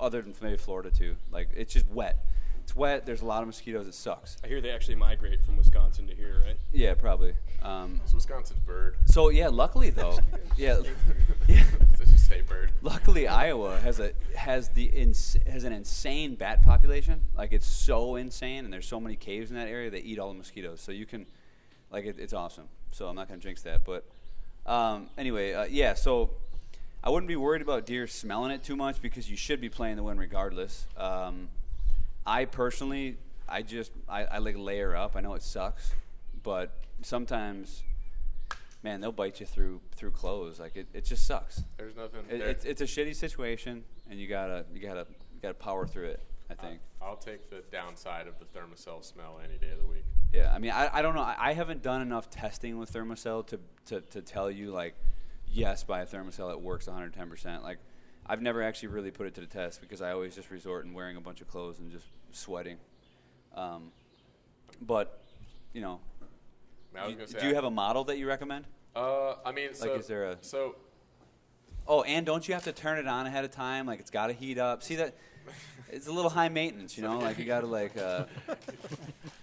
other than maybe Florida too. Like it's just wet. It's wet. There's a lot of mosquitoes. It sucks.
I hear they actually migrate from Wisconsin to here, right?
Yeah, probably. Um,
It's Wisconsin's bird.
so yeah, luckily though, yeah, [LAUGHS] yeah.
It's a state bird. [LAUGHS]
Luckily, Iowa has a has the ins- has an insane bat population. Like it's so insane, and there's so many caves in that area. They eat all the mosquitoes, so you can, like, it, it's awesome. So I'm not gonna jinx that, but um, anyway, uh, yeah. So I wouldn't be worried about deer smelling it too much because you should be playing the wind regardless. Um, I personally, I just I, I like layer up. I know it sucks, but sometimes. Man, they'll bite you through through clothes. Like it, it just sucks.
There's nothing.
It,
there-
it's, it's a shitty situation, and you gotta you gotta you gotta power through it. I think.
I'll take the downside of the Thermacell smell any day of the week.
Yeah, I mean, I, I don't know. I, I haven't done enough testing with Thermacell to, to, to tell you like, yes, buy a Thermacell, it works 110 percent. Like, I've never actually really put it to the test because I always just resort in wearing a bunch of clothes and just sweating. Um, but you know,
I was
you-
gonna say,
do you have a model that you recommend?
Uh, I mean, so,
is there a-
so
Oh, and don't you have to turn it on ahead of time? Like it's got to heat up. See that? It's a little high maintenance, you know. Like you got to like, uh,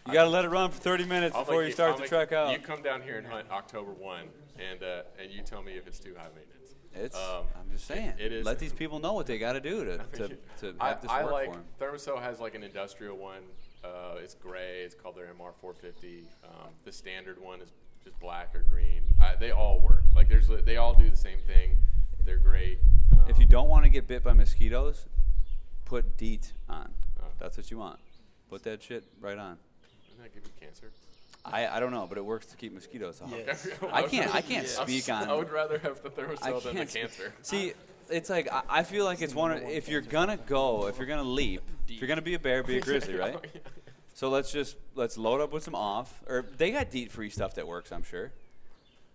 you got to let it run for 30 minutes
I'll
before
make
you start
I'll
the
make-
trek out.
You come down here and hunt October one, and uh, and you tell me if it's too high maintenance.
It's.
Um,
I'm just saying.
it is-
Let these [LAUGHS] people know what they got to do to to, to
I,
have this
I
work
like
for them.
Thermacell has like an industrial one. Uh, it's gray. It's called their MR450. Um, the standard one is just black or green. I, they all work. Like there's they all do the same thing. They're great. Um,
If you don't want to get bit by mosquitoes, put DEET on.
Oh.
That's what you want. Put that shit right on.
doesn't that give you cancer?
I, I don't know, but it works to keep mosquitoes off.
Yes. [LAUGHS]
I can't I can't
I'm [LAUGHS]
speak
s-
on.
I would rather have the
I
Thermacell than the cancer.
See, it's like I, I feel like it's one. Of, if you're gonna go, if you're gonna leap, if you're gonna be a bear, be a [LAUGHS] grizzly, right? So let's just let's load up with some off. Or they got DEET free stuff that works. I'm sure.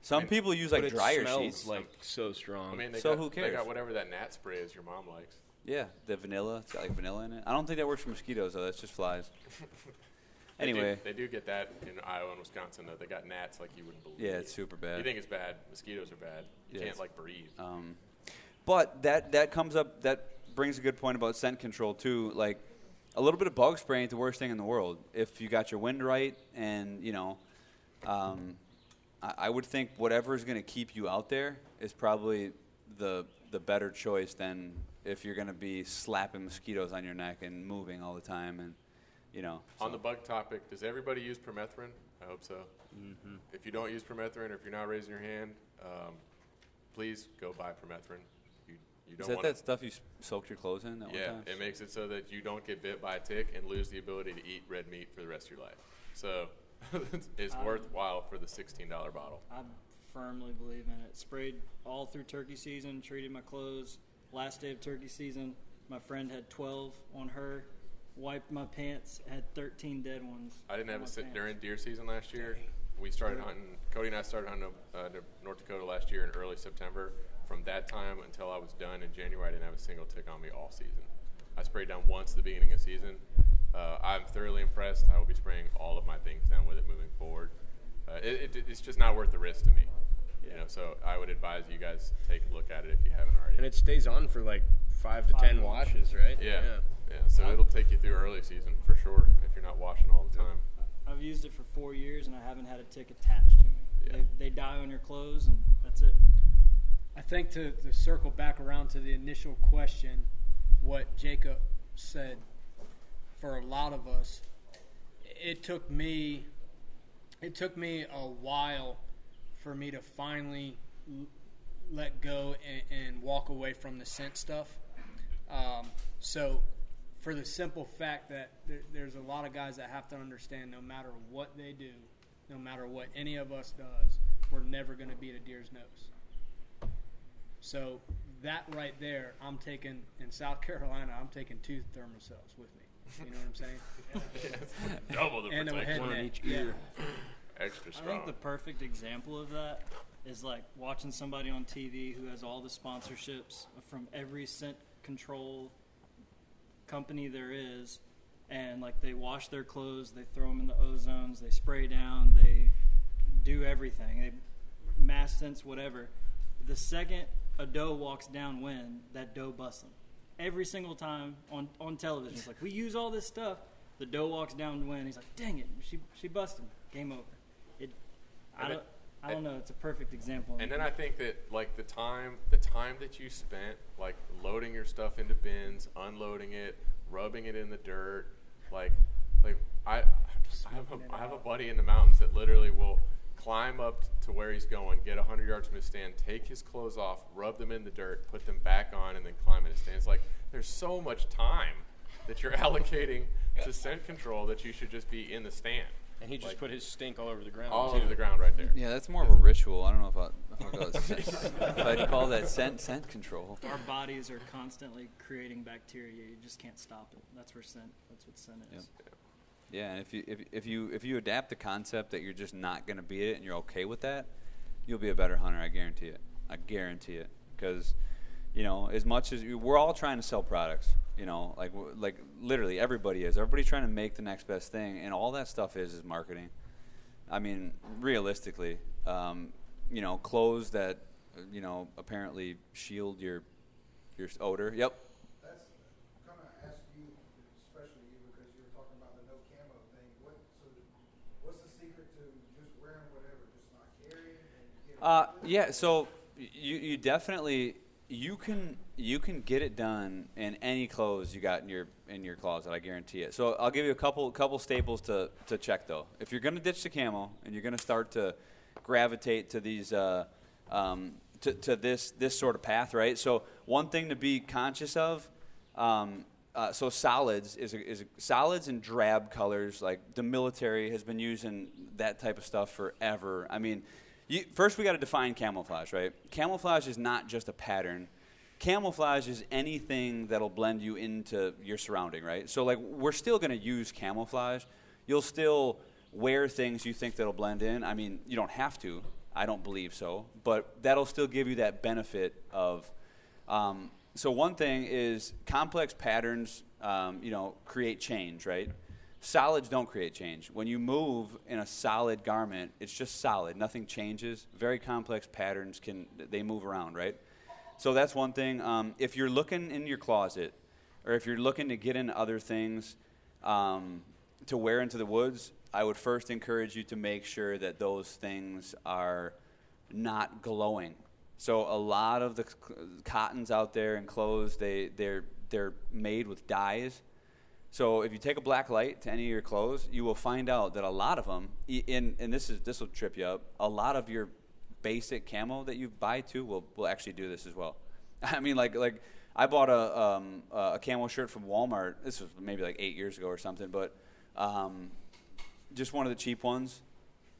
Some people use like
but it
dryer sheets.
like so strong.
I mean, they
So
got,
who
They got whatever that gnat spray is your mom likes.
yeah, the vanilla. It's got like vanilla in it. I don't think that works for mosquitoes though. That's just flies.
They do-
Anyway,
they do get that in Iowa and Wisconsin. Though they got gnats like you wouldn't believe.
yeah, it's super bad.
You think it's bad? Mosquitoes are bad. You
Yeah,
can't like breathe.
Um, but that that comes up. That brings a good point about scent control too. Like a little bit of bug spray ain't the worst thing in the world if you got your wind right, and you know, um, I, I would think whatever is going to keep you out there is probably the the better choice than if you're going to be slapping mosquitoes on your neck and moving all the time and you know.
On
so-
the bug topic, does everybody use permethrin? I hope so.
Mm-hmm.
If you don't use permethrin, or if you're not raising your hand, um, please go buy permethrin. You, you
is
don't
that that stuff you soaked your clothes in? That
Yeah,
one time?
it makes it so that you don't get bit by a tick and lose the ability to eat red meat for the rest of your life. So [LAUGHS] it's
Um,
worthwhile for the $16 bottle.
I firmly believe in it. Sprayed all through turkey season, treated my clothes. Last day of turkey season, my friend had 12 on her. Wiped my pants, had 13 dead ones.
I didn't have a
my
sit
pants.
during deer season last year. We started hunting. Cody and I started hunting uh, to North Dakota last year in early September. From that time until I was done in January, I didn't have a single tick on me all season. I sprayed down once at the beginning of season. Uh, I'm thoroughly impressed. I will be spraying all of my things down with it moving forward. Uh, it, it, it's just not worth the risk to me. You know, so I would advise you guys take a look at it if you haven't already.
and it stays on for like five to
Five
ten washes, right?
yeah, yeah. Yeah, so it'll take you through early season for sure if you're not washing all the time.
I've used it for four years and I haven't had a tick attached to me.
Yeah.
They, they die on your clothes and that's it.
I think to, to circle back around to the initial question, what Jacob said for a lot of us, it took me it took me a while for me to finally l- let go and, and walk away from the scent stuff. Um, so, for the simple fact that there, there's a lot of guys that have to understand no matter what they do, no matter what any of us does, we're never going to beat a deer's nose. So, that right there, I'm taking in South Carolina, I'm taking two Thermacells with me. You know what I'm saying? [LAUGHS]
Double the
and a head
protection.
net. Yeah.
Extra strong.
I think the perfect example of that is like watching somebody on TV who has all the sponsorships from every scent control company there is, and like they wash their clothes, they throw them in the ozones, they spray down, they do everything, they mass sense whatever. The second a doe walks downwind, that doe busts them. Every single time on on television, it's like we use all this stuff. The doe walks downwind. He's like, "Dang it, she she busted. Game over." It, I don't, I don't know. It's a perfect example.
And then I think that like the time the time that you spent like loading your stuff into bins, unloading it, rubbing it in the dirt, like like I I have a, I have a buddy in the mountains that literally will climb up to where he's going, get a 100 yards from his stand, take his clothes off, rub them in the dirt, put them back on, and then climb in his stand. It's like there's so much time that you're [LAUGHS] allocating to scent control that you should just be in the stand.
And he just
Like-
put his stink all over the ground.
All
too.
over the ground right there.
Yeah, that's more of a ritual. I don't know if, I, if, I'd, call scent, if I'd call that scent scent control.
our bodies are constantly creating bacteria. You just can't stop it. That's where scent. That's what scent is.
Yeah, and if you if, if you if you adapt the concept that you're just not going to beat it and you're okay with that, you'll be a better hunter. I guarantee it. I guarantee it. Because, you know, as much as you, we're all trying to sell products, you know, like like literally everybody is. Everybody's trying to make the next best thing, and all that stuff is is marketing. I mean, realistically, um, you know, clothes that you know apparently shield your your odor. Yep.
That's kind of ask you, especially you, because you were talking about the no camo thing. What, so what's the secret to just wearing whatever, just not carrying and?
Uh, yeah. So you you definitely you can you can get it done in any clothes you got in your in your closet. I guarantee it. So I'll give you a couple couple staples to to check though. If you're gonna ditch the camel and you're gonna start to gravitate to these. Uh, um, to, to this this sort of path, right? So one thing to be conscious of, um, uh, so solids is, a, is a, solids and drab colors. Like the military has been using that type of stuff forever. I mean, you, first we got to define camouflage, right? Camouflage is not just a pattern. Camouflage is anything that'll blend you into your surrounding, right? So like we're still going to use camouflage. You'll still wear things you think that'll blend in. I mean, you don't have to. I don't believe so, but that'll still give you that benefit of. Um, so one thing is complex patterns, um, you know, create change, right? Solids don't create change. When you move in a solid garment, it's just solid. Nothing changes. Very complex patterns can they move around, right? So that's one thing. Um, if you're looking in your closet, or if you're looking to get into other things um, to wear into the woods, I would first encourage you to make sure that those things are not glowing. So a lot of the cottons out there and clothes, they they're they're made with dyes. So if you take a black light to any of your clothes, you will find out that a lot of them, in and this is this will trip you up. A lot of your basic camo that you buy too will will actually do this as well. [LAUGHS] I mean, like like I bought a um, a camo shirt from Walmart. This was maybe like eight years ago or something, but um, just one of the cheap ones.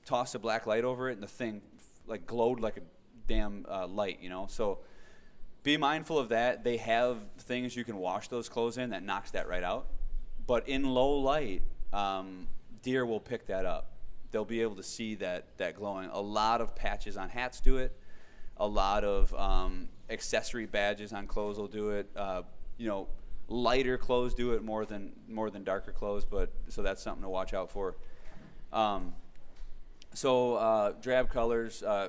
Tossed a black light over it, and the thing like glowed like a damn uh, light, you know. So be mindful of that. They have things you can wash those clothes in that knocks that right out. But in low light, um, deer will pick that up. They'll be able to see that that glowing. A lot of patches on hats do it. A lot of um, accessory badges on clothes will do it. Uh, you know, lighter clothes do it more than more than darker clothes. But so that's something to watch out for. Um, so uh, drab colors. Uh,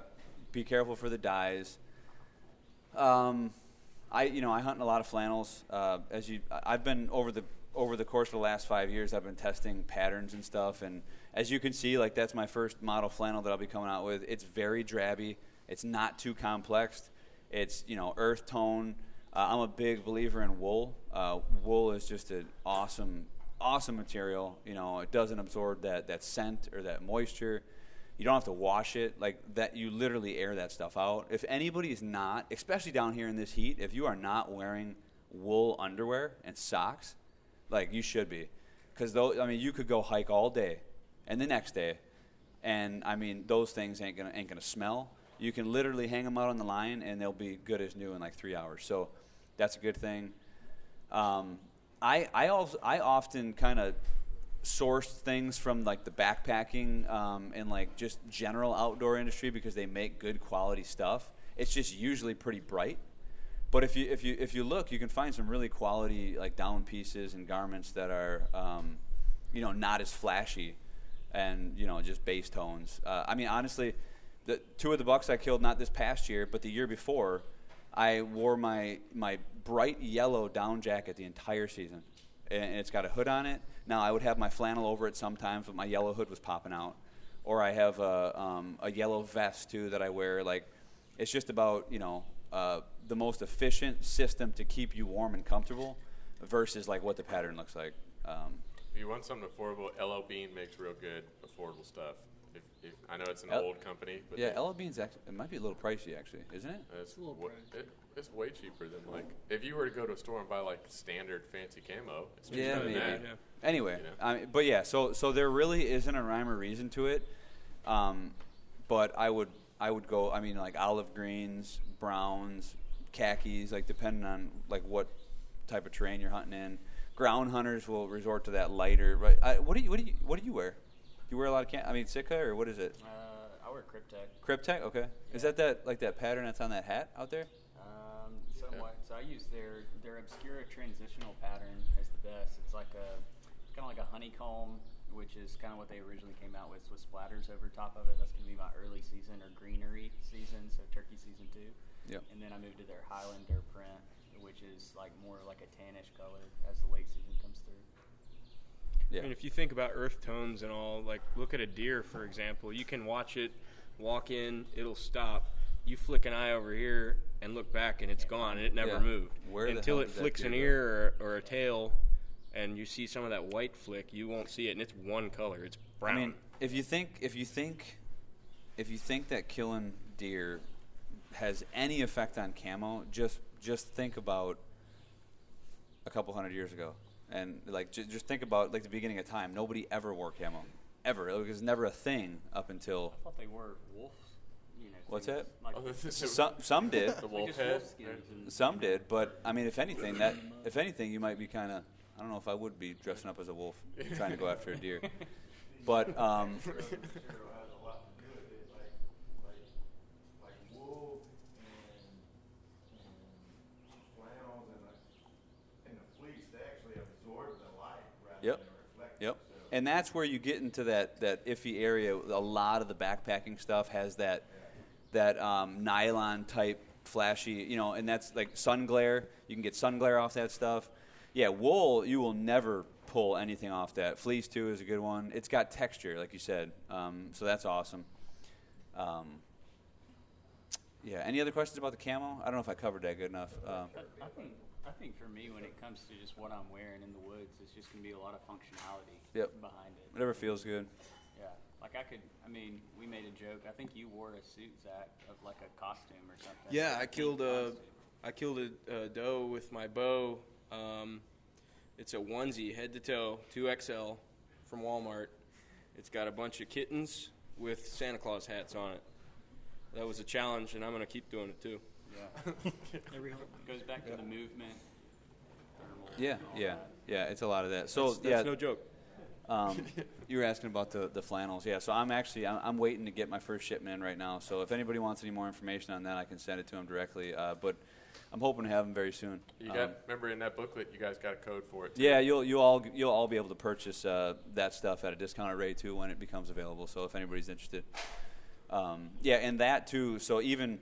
be careful for the dyes. Um, I you know I hunt in a lot of flannels. Uh, as you, I've been over the over the course of the last five years, I've been testing patterns and stuff. And as you can see, like that's my first model flannel that I'll be coming out with. It's very drabby. It's not too complex. It's you know earth tone. Uh, I'm a big believer in wool. Uh, wool is just an awesome awesome material. You know, it doesn't absorb that that scent or that moisture. You don't have to wash it like that. You literally air that stuff out. If anybody is not, especially down here in this heat, if you are not wearing wool underwear and socks, like you should be, because though I mean you could go hike all day, and the next day, and I mean those things ain't gonna ain't gonna smell. You can literally hang them out on the line, and they'll be good as new in like three hours. So that's a good thing. Um, I I also I often kind of source things from like the backpacking um, and like just general outdoor industry because they make good quality stuff. It's just usually pretty bright. But if you if you if you look, you can find some really quality like down pieces and garments that are um, you know not as flashy and you know just bass tones. Uh, I mean, honestly, the two of the bucks I killed not this past year, but the year before, I wore my my bright yellow down jacket the entire season, and it's got a hood on it. Now I would have my flannel over it sometimes, but my yellow hood was popping out, or I have a um, a yellow vest too that I wear. Like, it's just about you know uh, the most efficient system to keep you warm and comfortable, versus like what the pattern looks like. Um,
If you want something affordable, LL Bean makes real good affordable stuff. If, if, I know it's an
L-
old company, but
yeah,
they-
LL Bean's actually it might be a little pricey actually, isn't it?
It's,
a little
wa-
pricey.
it, it's way cheaper than like if you were to go to a store and buy like standard fancy camo. It's cheaper
Yeah,
than
maybe.
that.
Anyway,
You know?
I mean, but yeah, so so there really isn't a rhyme or reason to it. Um, but I would I would go. I mean, like olive greens, browns, khakis, like depending on like what type of terrain you're hunting in. Ground hunters will resort to that lighter. Right? I, what do you what do you what do you wear? Do you wear a lot of cam? I mean, Sitka or what is it?
Uh, I wear Kryptek.
Kryptek. Okay. Is that that like that pattern that's on that hat out there?
Um, somewhat. So I use their their Obscura transitional pattern as the best. It's like a kind of like a honeycomb, which is kind of what they originally came out with with splatters over top of it. That's gonna be my early season or greenery season, so turkey season too.
Yep.
And then I moved to their Highlander print, which is like more like a tannish color as the late season comes through.
Yeah.
I mean, if you think about earth tones and all, like look at a deer, for example. You can watch it walk in, it'll stop. You flick an eye over here and look back, and it's gone, and it never
Yeah.
moved
Where
until it flicks an ear or, or a tail, and you see some of that white flick. You won't see it, and it's one color. It's brown.
I mean, if you think if you think if you think that killing deer has any effect on camo, just just think about a couple hundred years ago, and like ju- just think about like the beginning of time. Nobody ever wore camo, ever. It was never a thing up until
I thought they were wolves. You know,
What's
things
that?
Like,
Oh, this is-
some some did,
the wolf
just
head.
wolf skins and-
some did, but I mean, if anything, that [COUGHS] if anything, you might be kind of. I don't know if I would be dressing up as a wolf trying to go after a deer, [LAUGHS] but um,
material has a lot to do with it, like, like, like wool and, and flannels and the, and the fleece, they actually absorb the light rather
Yep. Yep. And that's where you get into that, that iffy area. A lot of the backpacking stuff has that that um, nylon type flashy, you know, and that's like sun glare. You can get sun glare off that stuff. Yeah, wool you will never pull anything off that. Fleece too is a good one. It's got texture, like you said, um, so that's awesome. Um, yeah. Any other questions about the camo? I don't know if I covered that good enough. Um,
I think for me, when it comes to just what I'm wearing in the woods, it's just gonna be a lot of functionality
Yep.
behind it.
whatever feels good.
Yeah, like I could. I mean, we made a joke. I think you wore a suit, Zack, of like a costume or something.
Yeah,
like
I
a
killed
pink
a
costume.
I killed a, a doe with my bow. Um, it's a onesie, head to toe, two XL, from Walmart. It's got a bunch of kittens with Santa Claus hats on it. That was a challenge, and I'm gonna keep doing it too.
Yeah, [LAUGHS]
Every hunt.
Goes back to the movement.
Yeah, yeah,
that.
yeah. It's a lot of that. So
that's, that's
yeah,
no joke.
Um, [LAUGHS] you were asking about the, the flannels, yeah. So I'm actually I'm, I'm waiting to get my first shipment in right now. So if anybody wants any more information on that, I can send it to them directly. Uh, but I'm hoping to have them very soon.
You
Um,
got remember in that booklet, you guys got a code for it. Too.
yeah, you'll you'll all you'll all be able to purchase uh, that stuff at a discounted rate too when it becomes available. So if anybody's interested, um, yeah, and that too. So even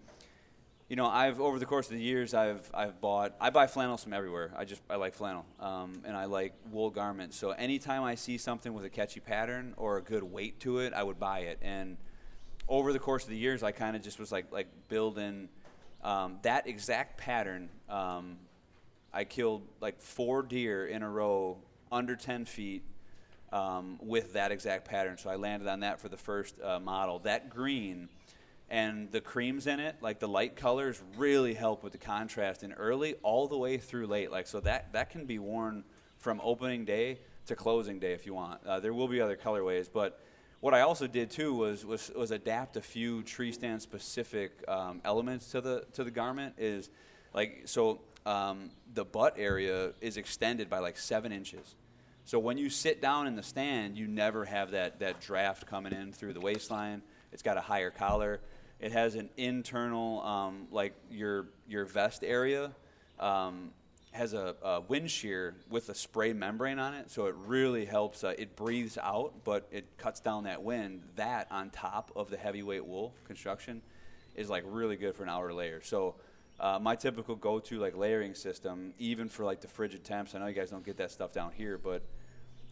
you know, I've over the course of the years, I've I've bought I buy flannels from everywhere. I just I like flannel, um, and I like wool garments. So anytime I see something with a catchy pattern or a good weight to it, I would buy it. And over the course of the years, I kind of just was like like building um, that exact pattern. Um, I killed like four deer in a row under 10 feet um, with that exact pattern. So I landed on that for the first uh, model. That green and the creams in it, like the light colors, really help with the contrast in early all the way through late. Like so that that can be worn from opening day to closing day if you want. Uh, there will be other colorways, but what I also did too was was, was adapt a few tree stand specific um, elements to the to the garment. Is like so um, the butt area is extended by like seven inches. So when you sit down in the stand, you never have that that draft coming in through the waistline. It's got a higher collar. It has an internal um, like your your vest area. Um, has a, a, wind shear with a spray membrane on it, so it really helps. Uh, it breathes out, but it cuts down that wind. That on top of the heavyweight wool construction is like really good for an outer layer. So uh, my typical go-to like layering system, even for like the frigid temps. I know you guys don't get that stuff down here, but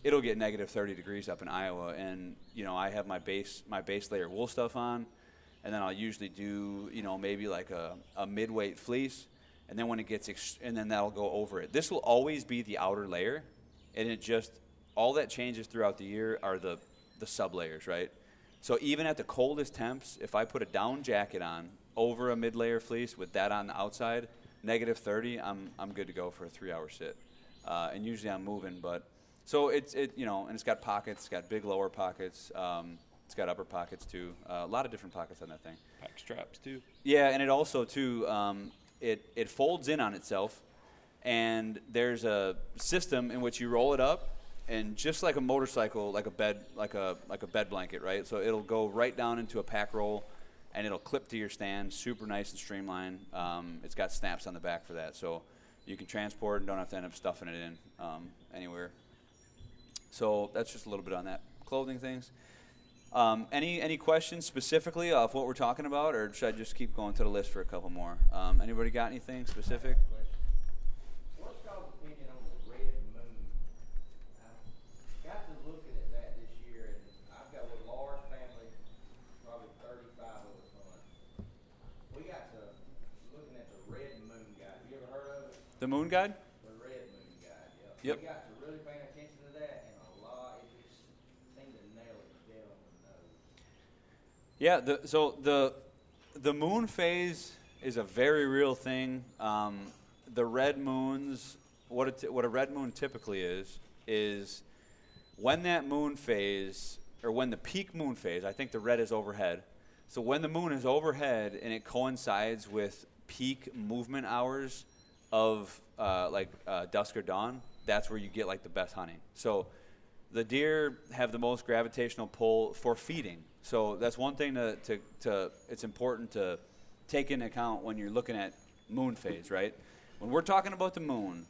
it'll get negative 30 degrees up in Iowa, and you know I have my base my base layer wool stuff on, and then I'll usually do you know maybe like a, a mid-weight fleece and then when it gets ex- and then that'll go over it. This will always be the outer layer, and it just all that changes throughout the year are the the sub layers, right? So even at the coldest temps, if I put a down jacket on over a mid layer fleece with that on the outside, negative 30, I'm I'm good to go for a three hour sit, uh, and usually I'm moving, but so it's it you know and it's got pockets, it's got big lower pockets. Um, it's got upper pockets too. Uh, a lot of different pockets on that thing.
Pack straps too.
Yeah, and it also too. Um, it, it folds in on itself, and there's a system in which you roll it up, and just like a motorcycle, like a bed, like a like a bed blanket, right? So it'll go right down into a pack roll, and it'll clip to your stand, super nice and streamlined. Um, it's got snaps on the back for that, so you can transport and don't have to end up stuffing it in um, anywhere. So that's just a little bit on that clothing things. Um, any any questions specifically of what we're talking about, or should I just keep going to the list for a couple more? Um, anybody got anything specific?
What's y'all's the red moon? I got to looking at that this Yeah. The,
so the the moon phase is a very real thing. Um, the red moons, what a t- what a red moon typically is, is when that moon phase or when the peak moon phase. I think the red is overhead. So when the moon is overhead and it coincides with peak movement hours of uh, like uh, dusk or dawn, that's where you get like the best hunting. So the deer have the most gravitational pull for feeding. So that's one thing to, to, to it's important to take into account when you're looking at moon phase, right? When we're talking about the moon,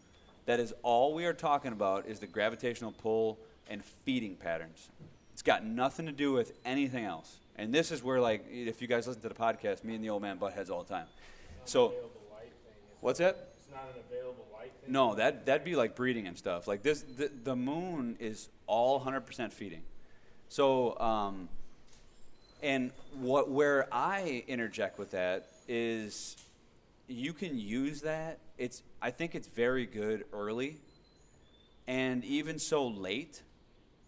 that is all we are talking about is the gravitational pull and feeding patterns. It's got nothing to do with anything else. And this is where, like, if you guys listen to the podcast, me and the old man butt heads all the time. So,
available light thing. is
what's that?
It's not an available light thing.
No, that that'd be like breeding and stuff. Like this, the, the moon is all 100% feeding. So, um, and what where I interject with that is, you can use that. It's I think it's very good early, and even so late,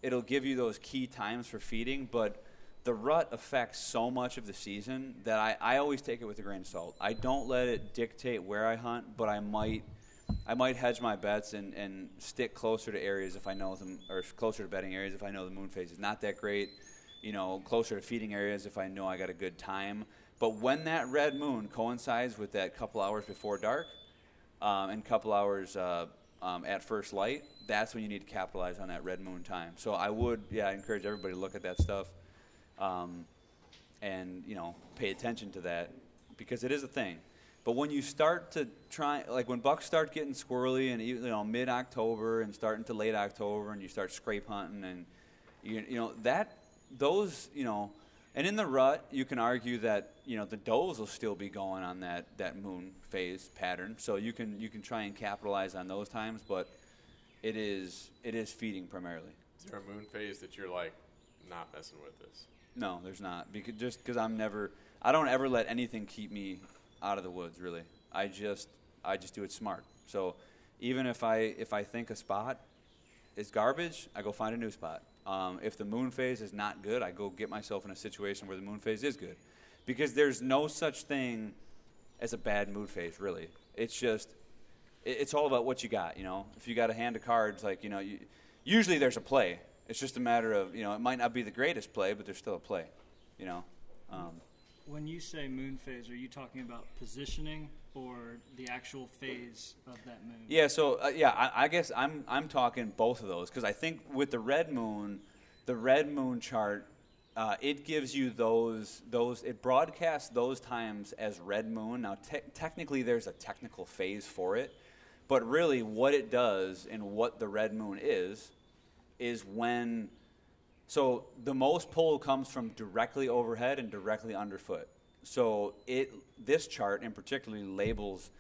it'll give you those key times for feeding. But the rut affects so much of the season that I, I always take it with a grain of salt. I don't let it dictate where I hunt, but I might I might hedge my bets and, and stick closer to areas if I know them, or closer to bedding areas if I know the moon phase is not that great. You know, closer to feeding areas if I know I got a good time. But when that red moon coincides with that couple hours before dark, um, and couple hours uh, um, at first light, that's when you need to capitalize on that red moon time. So I would, yeah, I encourage everybody to look at that stuff, um, and you know, pay attention to that because it is a thing. But when you start to try, like when bucks start getting squirrely and you know mid October and starting to late October, and you start scrape hunting, and you you know that those you know, and in the rut you can argue that you know the does will still be going on that that moon phase pattern, so you can you can try and capitalize on those times, but it is it is feeding primarily.
Is there a moon phase that you're like not messing with this?
No, there's not. Because just because I'm never, I don't ever let anything keep me out of the woods. Really, I just, I just do it smart. So, even if I if I think a spot, is garbage, I go find a new spot. Um, if the moon phase is not good, I go get myself in a situation where the moon phase is good, because there's no such thing as a bad mood phase. Really, it's just it, it's all about what you got. You know, if you got a hand of cards, like you know, you, usually there's a play. It's just a matter of you know, it might not be the greatest play, but there's still a play. You know. Um,
When you say moon phase, are you talking about positioning or the actual phase of that moon?
Yeah, so uh, yeah, I, I guess I'm I'm talking both of those because I think with the red moon, the red moon chart, uh, it gives you those those it broadcasts those times as red moon. Now te- technically, there's a technical phase for it, but really what it does and what the red moon is, is when. So the most pull comes from directly overhead and directly underfoot. So it this chart in particularly labels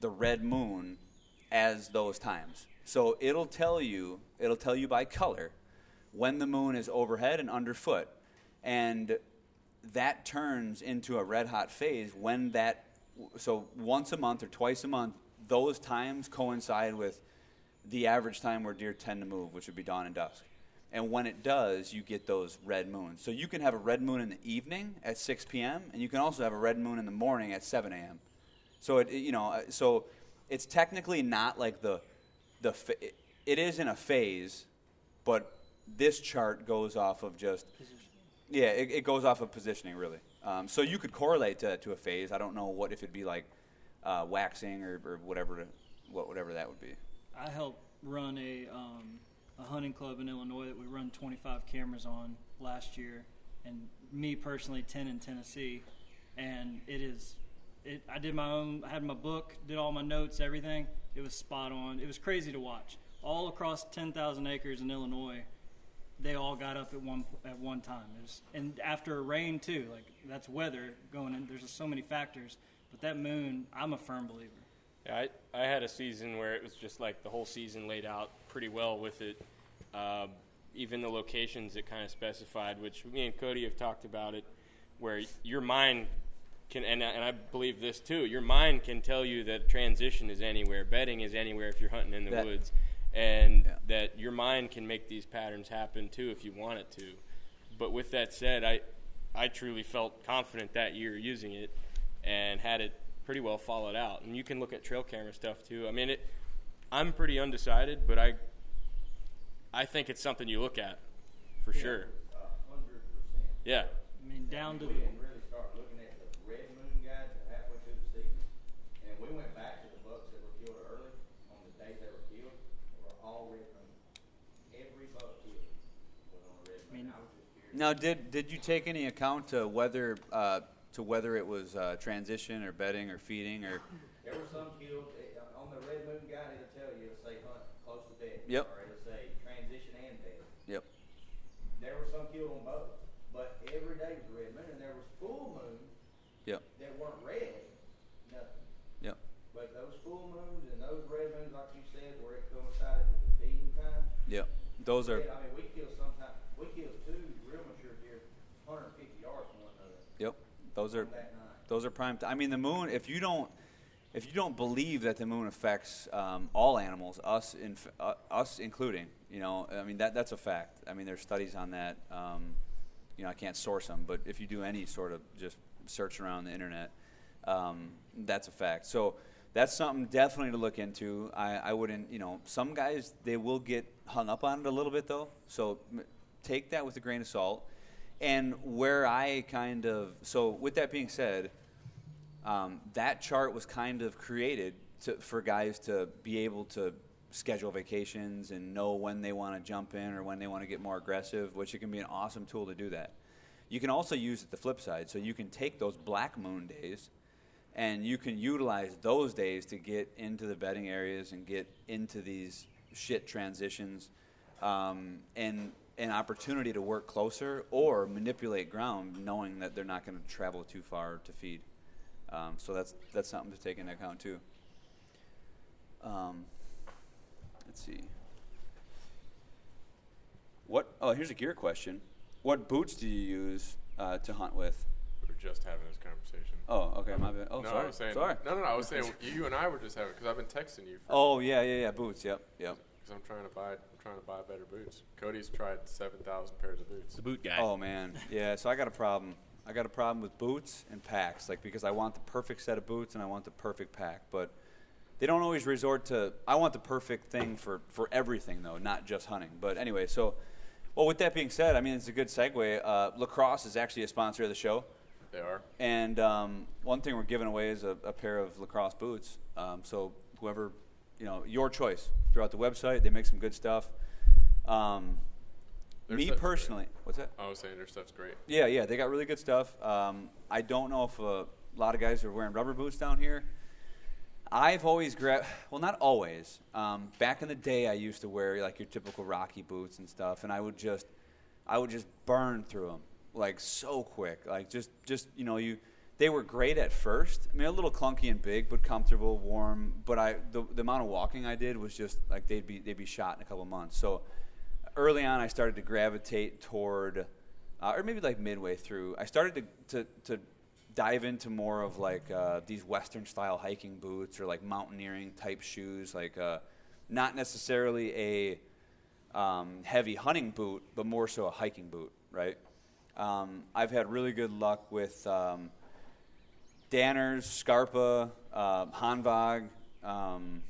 the red moon as those times. So it'll tell you it'll tell you by color when the moon is overhead and underfoot. And that turns into a red hot phase when that so once a month or twice a month those times coincide with the average time where deer tend to move, which would be dawn and dusk. And when it does, you get those red moons. So you can have a red moon in the evening at 6 p.m., and you can also have a red moon in the morning at 7 a.m. So it, you know, uh, so it's technically not like the, the, it is in a phase, but this chart goes off of just, yeah, it, it goes off of positioning really. Um, so you could correlate to, to a phase. I don't know what if it'd be like uh, waxing or, or whatever, what whatever that would be.
I help run a um, a hunting club in Illinois that we run 25 cameras on last year, and me personally 10 in Tennessee, and it is. It, I did my own. I had my book, did all my notes, everything. It was spot on. It was crazy to watch. All across 10,000 acres in Illinois, they all got up at one at one time. Was, and after a rain too. Like that's weather going in. There's just so many factors. But that moon, I'm a firm believer.
I, I had a season where it was just like the whole season laid out pretty well with it. Uh, even the locations it kind of specified, which me and Cody have talked about it, where your mind can, and, I- and I believe this too, your mind can tell you that transition is anywhere, bedding is anywhere if you're hunting in the
That-
woods, and
Yeah.
that your mind can make these patterns happen too if you want it to. But with that said, I, I truly felt confident that year using it and had it pretty well followed out. And you can look at trail camera stuff too. I mean, it. I'm pretty undecided, but I. I think it's something you look at, for sure.
A hundred percent.
Yeah.
I mean, down to
we
the
didn't really start looking at the red moon guides halfway through the season, and we went back to the bucks that were killed early on the days they were killed. They were all red moon. Every buck killed was on a red moon. I was just.
Now, did did you take any account to whether uh, to whether it was uh, transition or bedding or feeding or? [LAUGHS]
There were some killed eh, on the red moon guide. It'll tell you it'll say hunt close to bed,
Yep.
or it'll say transition and bed.
Yep.
There were some killed on both, but every day was red moon, and there was full moon.
Yep.
that weren't red, nothing.
Yep.
But those full moons and those red moons, like you said, where it coincided with the feeding time.
Yep. Those are.
I mean, we kill sometimes, we kill two real mature deer, hundred and fifty yards from one another
Yep. Those are. Those are prime. T- I mean, the moon. If you don't, if you don't believe that the moon affects um, all animals, us in, uh, us including, you know, I mean that that's a fact. I mean, there's studies on that. Um, you know, I can't source them, but if you do any sort of just search around the internet, um, that's a fact. So that's something definitely to look into. I, I wouldn't, you know, some guys they will get hung up on it a little bit though. So m- take that with a grain of salt. And where I kind of so with that being said, um, that chart was kind of created to, for guys to be able to schedule vacations and know when they want to jump in or when they want to get more aggressive, which it can be an awesome tool to do that. You can also use it the flip side, so you can take those black moon days and you can utilize those days to get into the bedding areas and get into these shit transitions um, and an opportunity to work closer or manipulate ground knowing that they're not going to travel too far to feed. Um, so that's that's something to take into account too. Um, let's see. What? Oh, here's a gear question. What boots do you use uh, to hunt with?
We were just having this conversation.
Oh, okay, my bad. Oh,
no,
sorry.
I was saying,
sorry.
No, no, no. I was saying [LAUGHS] you and I were just having because I've been texting you. For,
Oh, yeah, yeah, yeah. Boots. Yep, yep.
Because I'm trying to buy. I'm trying to buy better boots. Cody's tried seven thousand pairs of boots.
The boot guy.
Oh man, yeah. So I got a problem. I got a problem with boots and packs, like because I want the perfect set of boots and I want the perfect pack, but they don't always resort to. I want the perfect thing for for everything though, not just hunting. But anyway, so well. With that being said, I mean it's a good segue. Uh, Lacrosse is actually a sponsor of the show.
They are.
And um, one thing we're giving away is a, a pair of lacrosse boots. Um, so whoever, you know, your choice. Throughout the website, they make some good stuff. Um, me
stuff's great.
personally, what's that?
I was saying their stuff's great.
Yeah, yeah, they got really good stuff. Um, I don't know if a lot of guys are wearing rubber boots down here. I've always grabbed, well, not always. Um, back in the day, I used to wear like your typical Rocky boots and stuff, and I would just, I would just burn through them like so quick. Like just, just you know, you, they were great at first. I mean, a little clunky and big, but comfortable, warm. But I, the, the amount of walking I did was just like they'd be, they'd be shot in a couple months. So early on, I started to gravitate toward, uh, or maybe like midway through, I started to, to, to dive into more of like uh, these Western style hiking boots or like mountaineering type shoes, like uh, not necessarily a um, heavy hunting boot, but more so a hiking boot, right? Um, I've had really good luck with um, Danners, Scarpa, uh, Hanwag, um,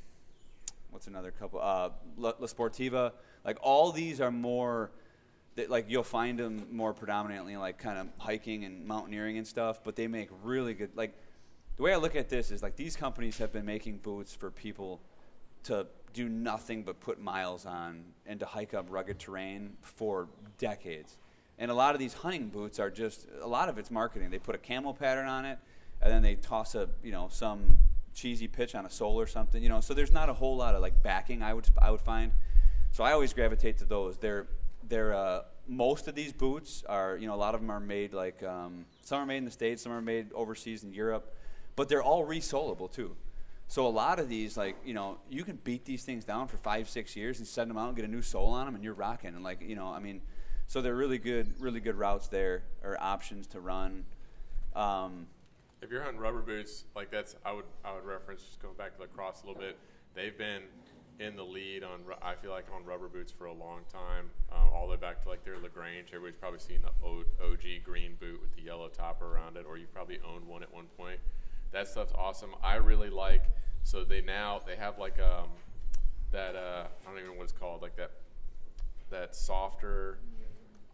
what's another couple? Uh, La, La Sportiva. Like all these are more like you'll find them more predominantly like kind of hiking and mountaineering and stuff, but they make really good like the way I look at this is like these companies have been making boots for people to do nothing but put miles on and to hike up rugged terrain for decades. And a lot of these hunting boots are just a lot of it's marketing. They put a camel pattern on it and then they toss a, you know, some cheesy pitch on a sole or something, you know. So there's not a whole lot of like backing I would I would find. So I always gravitate to those. They're they're uh, most of these boots are you know a lot of them are made like um, some are made in the states, some are made overseas in Europe, but they're all resolable too. So a lot of these like you know you can beat these things down for five six years and send them out and get a new sole on them and you're rocking and like you know I mean so they're really good really good routes there or options to run. Um,
If you're hunting rubber boots, like that's I would I would reference just going back to LaCrosse a little bit. They've been in the lead on I feel like on rubber boots for a long time, uh, all the way back to like their Lagrange. Everybody's probably seen the OG green boot with the yellow topper around it, or you've probably owned one at one point. That stuff's awesome. I really like. So they now they have like um that uh, I don't even know what it's called like that that softer.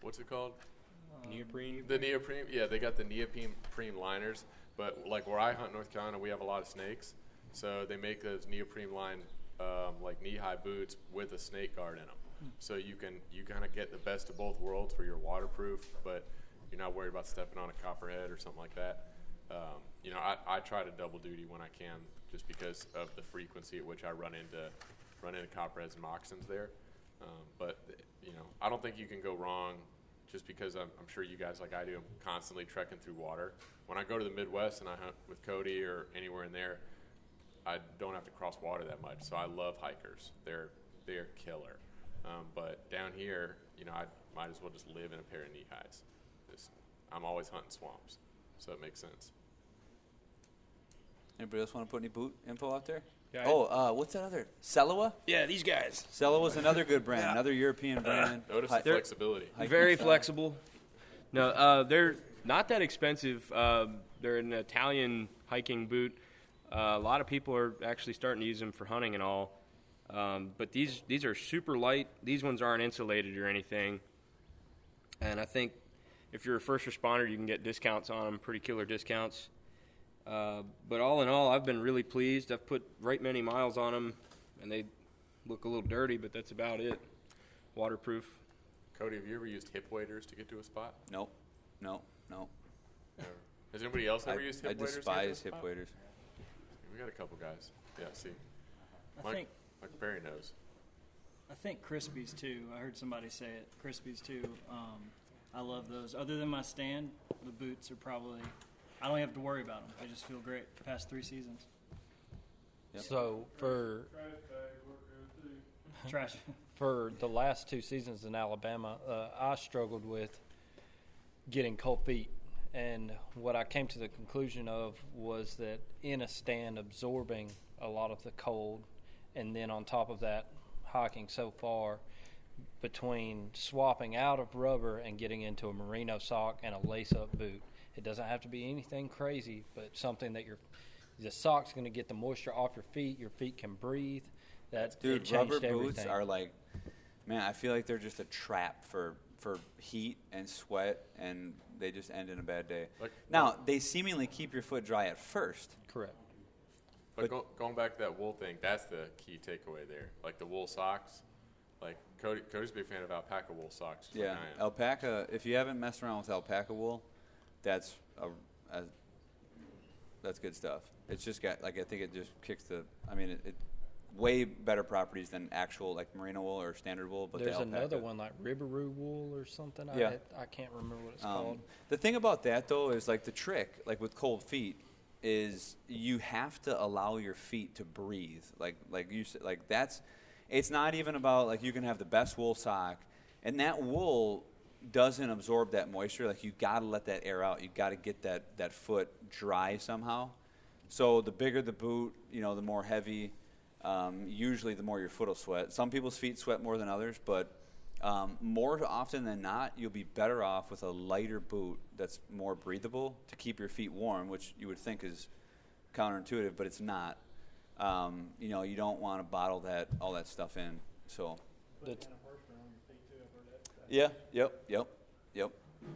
What's it called?
Neoprene.
The neoprene, yeah, they got the neoprene liners, but like where I hunt North Carolina, we have a lot of snakes, so they make those neoprene line um, like knee-high boots with a snake guard in them, so you can you kind of get the best of both worlds where you're waterproof, but you're not worried about stepping on a copperhead or something like that. Um, you know, I, I try to double duty when I can, just because of the frequency at which I run into run into copperheads and moccasins there. Um, but you know, I don't think you can go wrong just because I'm, I'm sure you guys, like I do, I'm constantly trekking through water. When I go to the Midwest and I hunt with Cody or anywhere in there, I don't have to cross water that much. So I love hikers. They're they're killer. Um, but down here, you know, I might as well just live in a pair of knee highs. Just, I'm always hunting swamps, so it makes sense.
anybody else want to put any boot info out there?
Yeah,
oh, uh, what's that other Celoa?
Yeah, these guys.
Celoa's another good brand, another European brand.
Notice
Hi-
the flexibility.
hiking
Very flexible. No, uh, they're not that expensive. Uh, they're an Italian hiking boot. Uh, a lot of people are actually starting to use them for hunting and all. Um, but these these are super light. These ones aren't insulated or anything. And I think if you're a first responder, you can get discounts on them, pretty killer discounts. Uh, but all in all, I've been really pleased. I've put right many miles on them, and they look a little dirty, but that's about it. Waterproof.
Cody, have you ever used hip waders to get to a spot?
Nope, no, no.
Never. Has anybody else
I,
ever used
I
hip waders? to get to a
despise hip
spot?
waders.
We got a couple guys. Yeah, see,
I
Mike,
think
Mike Perry knows.
I think Crispi's too. I heard somebody say it. Crispi's too. Um, I love those. Other than my stand, the boots are probably. I don't have to worry about them. They just feel great. The Past three seasons.
Yep.
So for [LAUGHS]
Trash.
for the last two seasons in Alabama, uh, I struggled with getting cold feet, and what I came to the conclusion of was that in a stand, absorbing a lot of the cold, and then on top of that, hiking so far between swapping out of rubber and getting into a merino sock and a lace-up boot. It doesn't have to be anything crazy, but something that your the sock's going to get the moisture off your feet. Your feet can breathe. That it
Dude,
changed
rubber boots
everything.
are like, man, I feel like they're just a trap for for heat and sweat, and they just end in a bad day.
Like-
now they seemingly keep your foot dry at first.
correct.
But,
But-
go, going back to that wool thing, that's the key takeaway there. Like the wool socks. Like Cody, Cody's a big fan of alpaca wool socks. just like
Yeah, alpaca. If you haven't messed around with alpaca wool, that's a, a that's good stuff. It's just got like I think it just kicks the. I mean, it, it way better properties than actual like merino wool or standard wool. But
There's another one like Ribberoo wool or something.
Yeah.
I, I can't remember what it's
Um,
called.
the thing about that though is like the trick, like with cold feet, is you have to allow your feet to breathe. Like like you said, like that's. It's not even about like you can have the best wool sock, and that wool doesn't absorb that moisture. Like you got to let that air out. You got to get that that foot dry somehow. So the bigger the boot, you know, the more heavy. Um, usually, the more your foot will sweat. Some people's feet sweat more than others, but um, more often than not, you'll be better off with a lighter boot that's more breathable to keep your feet warm, which you would think is counterintuitive, but it's not. Um, you know, you don't want to bottle that all that stuff in. So, yeah, yep, yep, yep.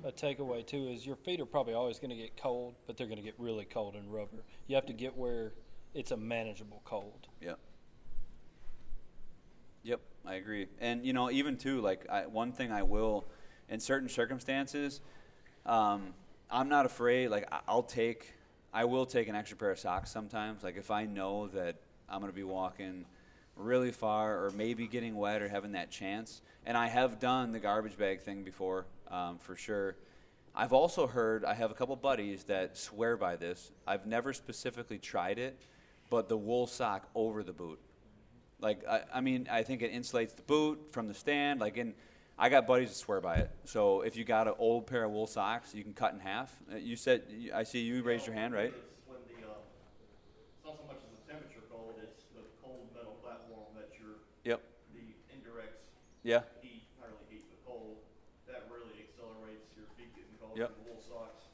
a takeaway too is your feet are probably always going to get cold, but they're going to get really cold in rubber. You have to get where it's a manageable cold.
Yep. Yep, I agree. And you know, even too, like I, one thing I will, in certain circumstances, um, I'm not afraid. Like I'll take, I will take an extra pair of socks sometimes. Like if I know that I'm going to be walking really far, or maybe getting wet, or having that chance. And I have done the garbage bag thing before, um, for sure. I've also heard I have a couple buddies that swear by this. I've never specifically tried it, but the wool sock over the boot. Like I, I mean, I think it insulates the boot from the stand. Like, and I got buddies that swear by it. So if you got an old pair of wool socks, you can cut in half. Uh, You said I see you raised your hand, right?
It's when the, uh, it's not so much as the temperature cold, it's the cold metal platform that you're,
Yep.
the indirects
Yeah.
heat, not really heat, but cold, that really accelerates your feet getting cold.
Yep.
The wool socks.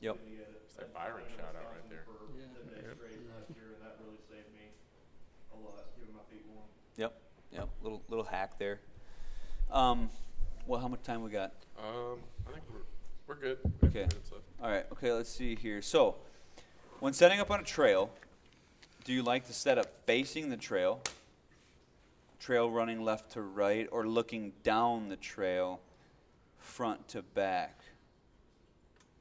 Yep.
really get.
It's that
I-
Byron
I
shout out right there.
For
Yeah.
ten days straight last year, and that really saved me a lot, keeping my feet warm.
Yep. Yep. Little little hack there. Um, well, how much time we got?
Um, I think we're, we're good. We have a few
Okay. All right. Okay. Let's see here. So, when setting up on a trail, do you like to set up facing the trail, trail running left to right, or looking down the trail, front to back,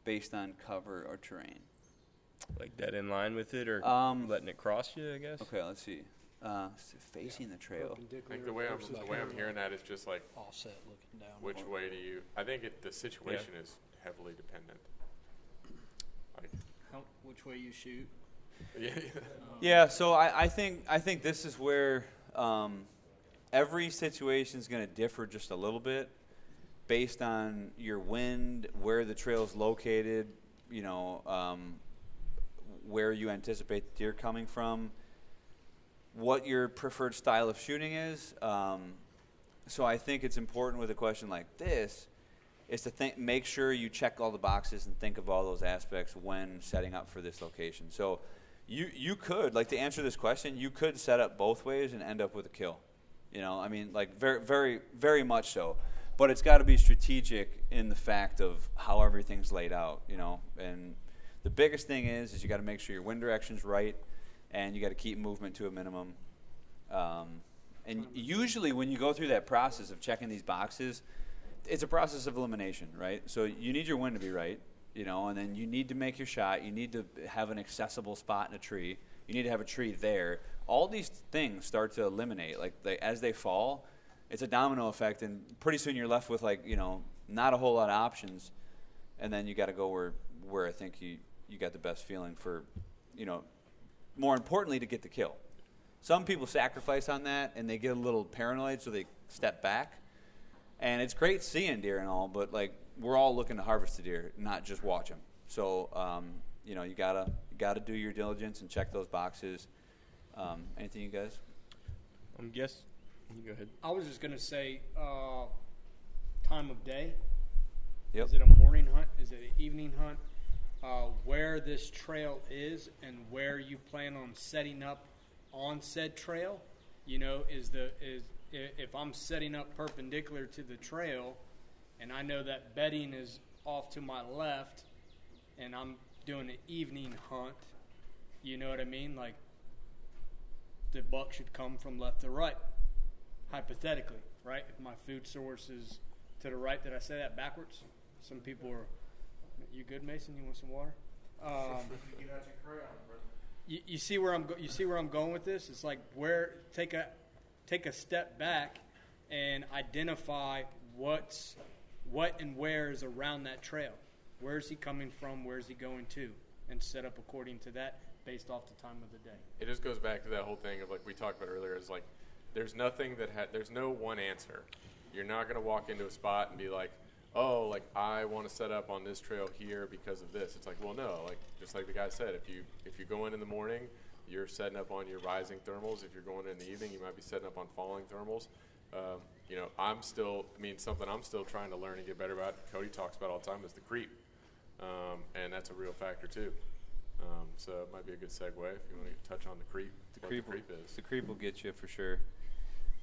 based on cover or terrain?
Like that in line with it, or
Um,
letting it cross you, I guess.
Okay. Let's see. Uh, s- facing the trail.
I think the way I'm the way I'm hearing that is just like
Offset looking down.
which way do you? I think it, the situation is heavily dependent. Like,
How, which way you shoot? [LAUGHS]
yeah,
Yeah, so I, I think I think this is where um, every situation is going to differ just a little bit based on your wind, where the trail is located, you know, um, where you anticipate the deer coming from, what your preferred style of shooting is. Um, so I think it's important with a question like this is to think, make sure you check all the boxes and think of all those aspects when setting up for this location. So you you could like to answer this question, you could set up both ways and end up with a kill. You know, I mean, like very very very much so. But it's got to be strategic in the fact of how everything's laid out. You know, and the biggest thing is is you got to make sure your wind direction's right, and you got to keep movement to a minimum. Um, and usually, when you go through that process of checking these boxes, it's a process of elimination, right? So you need your wind to be right, you know, and then you need to make your shot. You need to have an accessible spot in a tree. You need to have a tree there. All these things start to eliminate, like they, as they fall. It's a domino effect, and pretty soon you're left with like you know not a whole lot of options, and then you got to go where where I think you you got the best feeling for, you know, more importantly to get the kill. Some people sacrifice on that and they get a little paranoid, so they step back. And it's great seeing deer and all, but like we're all looking to harvest the deer, not just watch them. So um, you know you gotta you gotta do your diligence and check those boxes. Um, anything you guys?
I guess You go ahead.
I was just gonna say, uh, time of day.
Yep.
Is it a morning hunt? Is it an evening hunt? Uh, where this trail is and where you plan on setting up on said trail. You know, is the is if I'm setting up perpendicular to the trail, and I know that bedding is off to my left, and I'm doing an evening hunt. You know what I mean? Like the buck should come from left to right, hypothetically, right? If my food source is to the right, did I say that backwards? Some people are. You good, Mason? You want some water? Um, [LAUGHS]
You get out your crown, brother.
you, you see where I'm go- you see where I'm going with this? It's like where take a take a step back and identify what's what and where is around that trail. Where is he coming from? Where is he going to? And set up according to that based off the time of the day.
It just goes back to that whole thing of like we talked about earlier. Is like there's nothing that ha- there's no one answer. You're not gonna walk into a spot and be like, oh, like I want to set up on this trail here because of this. It's like, well, no, like just like the guy said, if you if you go in in the morning, you're setting up on your rising thermals. If you're going in the evening, you might be setting up on falling thermals. Um, you know, I'm still, I mean, something I'm still trying to learn and get better about. Cody talks about all the time is the creep, um, and that's a real factor too. Um, so it might be a good segue if you want to touch on the creep.
The creep,
the creep is.
The creep will get you for sure.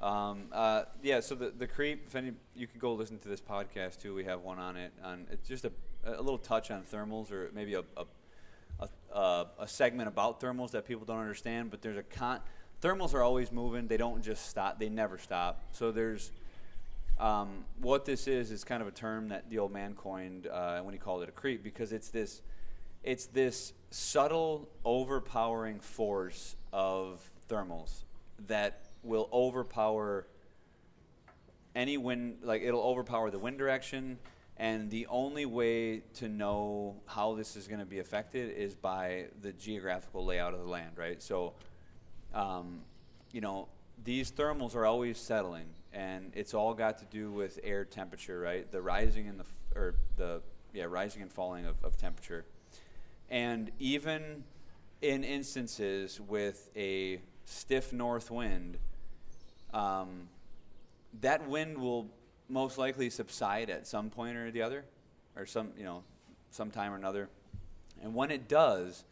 Um, uh, yeah, so the the creep. If any, you can go listen to this podcast too. We have one on it. On it's just a, a little touch on thermals, or maybe a a, a, uh, a segment about thermals that people don't understand. But there's a con. Thermals are always moving. They don't just stop. They never stop. So there's um, what this is is kind of a term that the old man coined uh, when he called it a creep because it's this it's this subtle overpowering force of thermals that will overpower any wind like it'll overpower the wind direction. And the only way to know how this is going to be affected is by the geographical layout of the land right? So um, you know these thermals are always settling and it's all got to do with air temperature right? The rising and the or the yeah rising and falling of, of temperature and even in instances with a stiff north wind, um, that wind will most likely subside at some point or the other, or some you know, sometime or another. And when it does,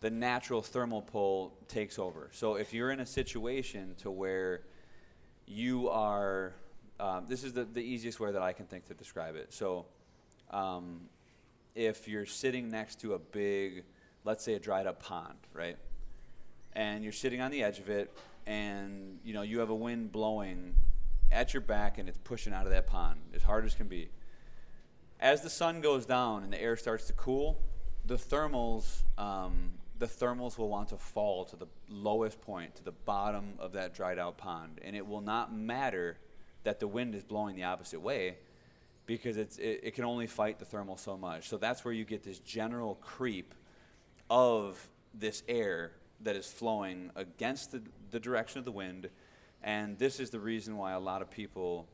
the natural thermal pull takes over. So if you're in a situation to where you are, um, this is the, the easiest way that I can think to describe it. So um, if you're sitting next to a big, let's say a dried up pond, right? And you're sitting on the edge of it, and you know you have a wind blowing at your back, and it's pushing out of that pond as hard as can be. As the sun goes down and the air starts to cool, the thermals, um, the thermals will want to fall to the lowest point, to the bottom of that dried out pond, and it will not matter that the wind is blowing the opposite way because it's, it, it can only fight the thermal so much. So that's where you get this general creep of this air that is flowing against the, the direction of the wind. And this is the reason why a lot of people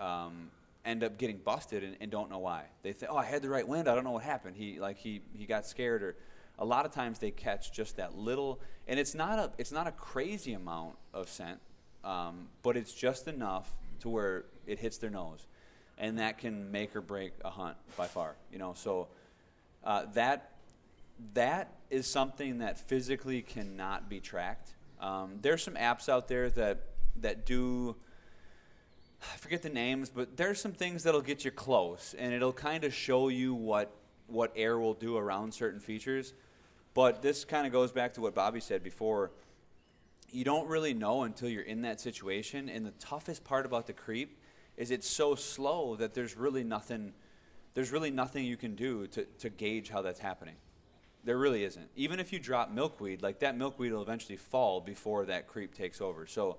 um, end up getting busted and, and don't know why. They think, oh, I had the right wind. I don't know what happened. He like he, he got scared or a lot of times they catch just that little and it's not a it's not a crazy amount of scent um, but it's just enough to where it hits their nose and that can make or break a hunt by far. You know, so uh, that that is something that physically cannot be tracked. Um, there's some apps out there that that do. I forget the names, but there's some things that'll get you close, and it'll kind of show you what what air will do around certain features. But this kind of goes back to what Bobby said before. You don't really know until you're in that situation, and the toughest part about the creep is it's so slow that there's really nothing there's really nothing you can do to, to gauge how that's happening. There really isn't. Even if you drop milkweed, like that milkweed will eventually fall before that creep takes over. So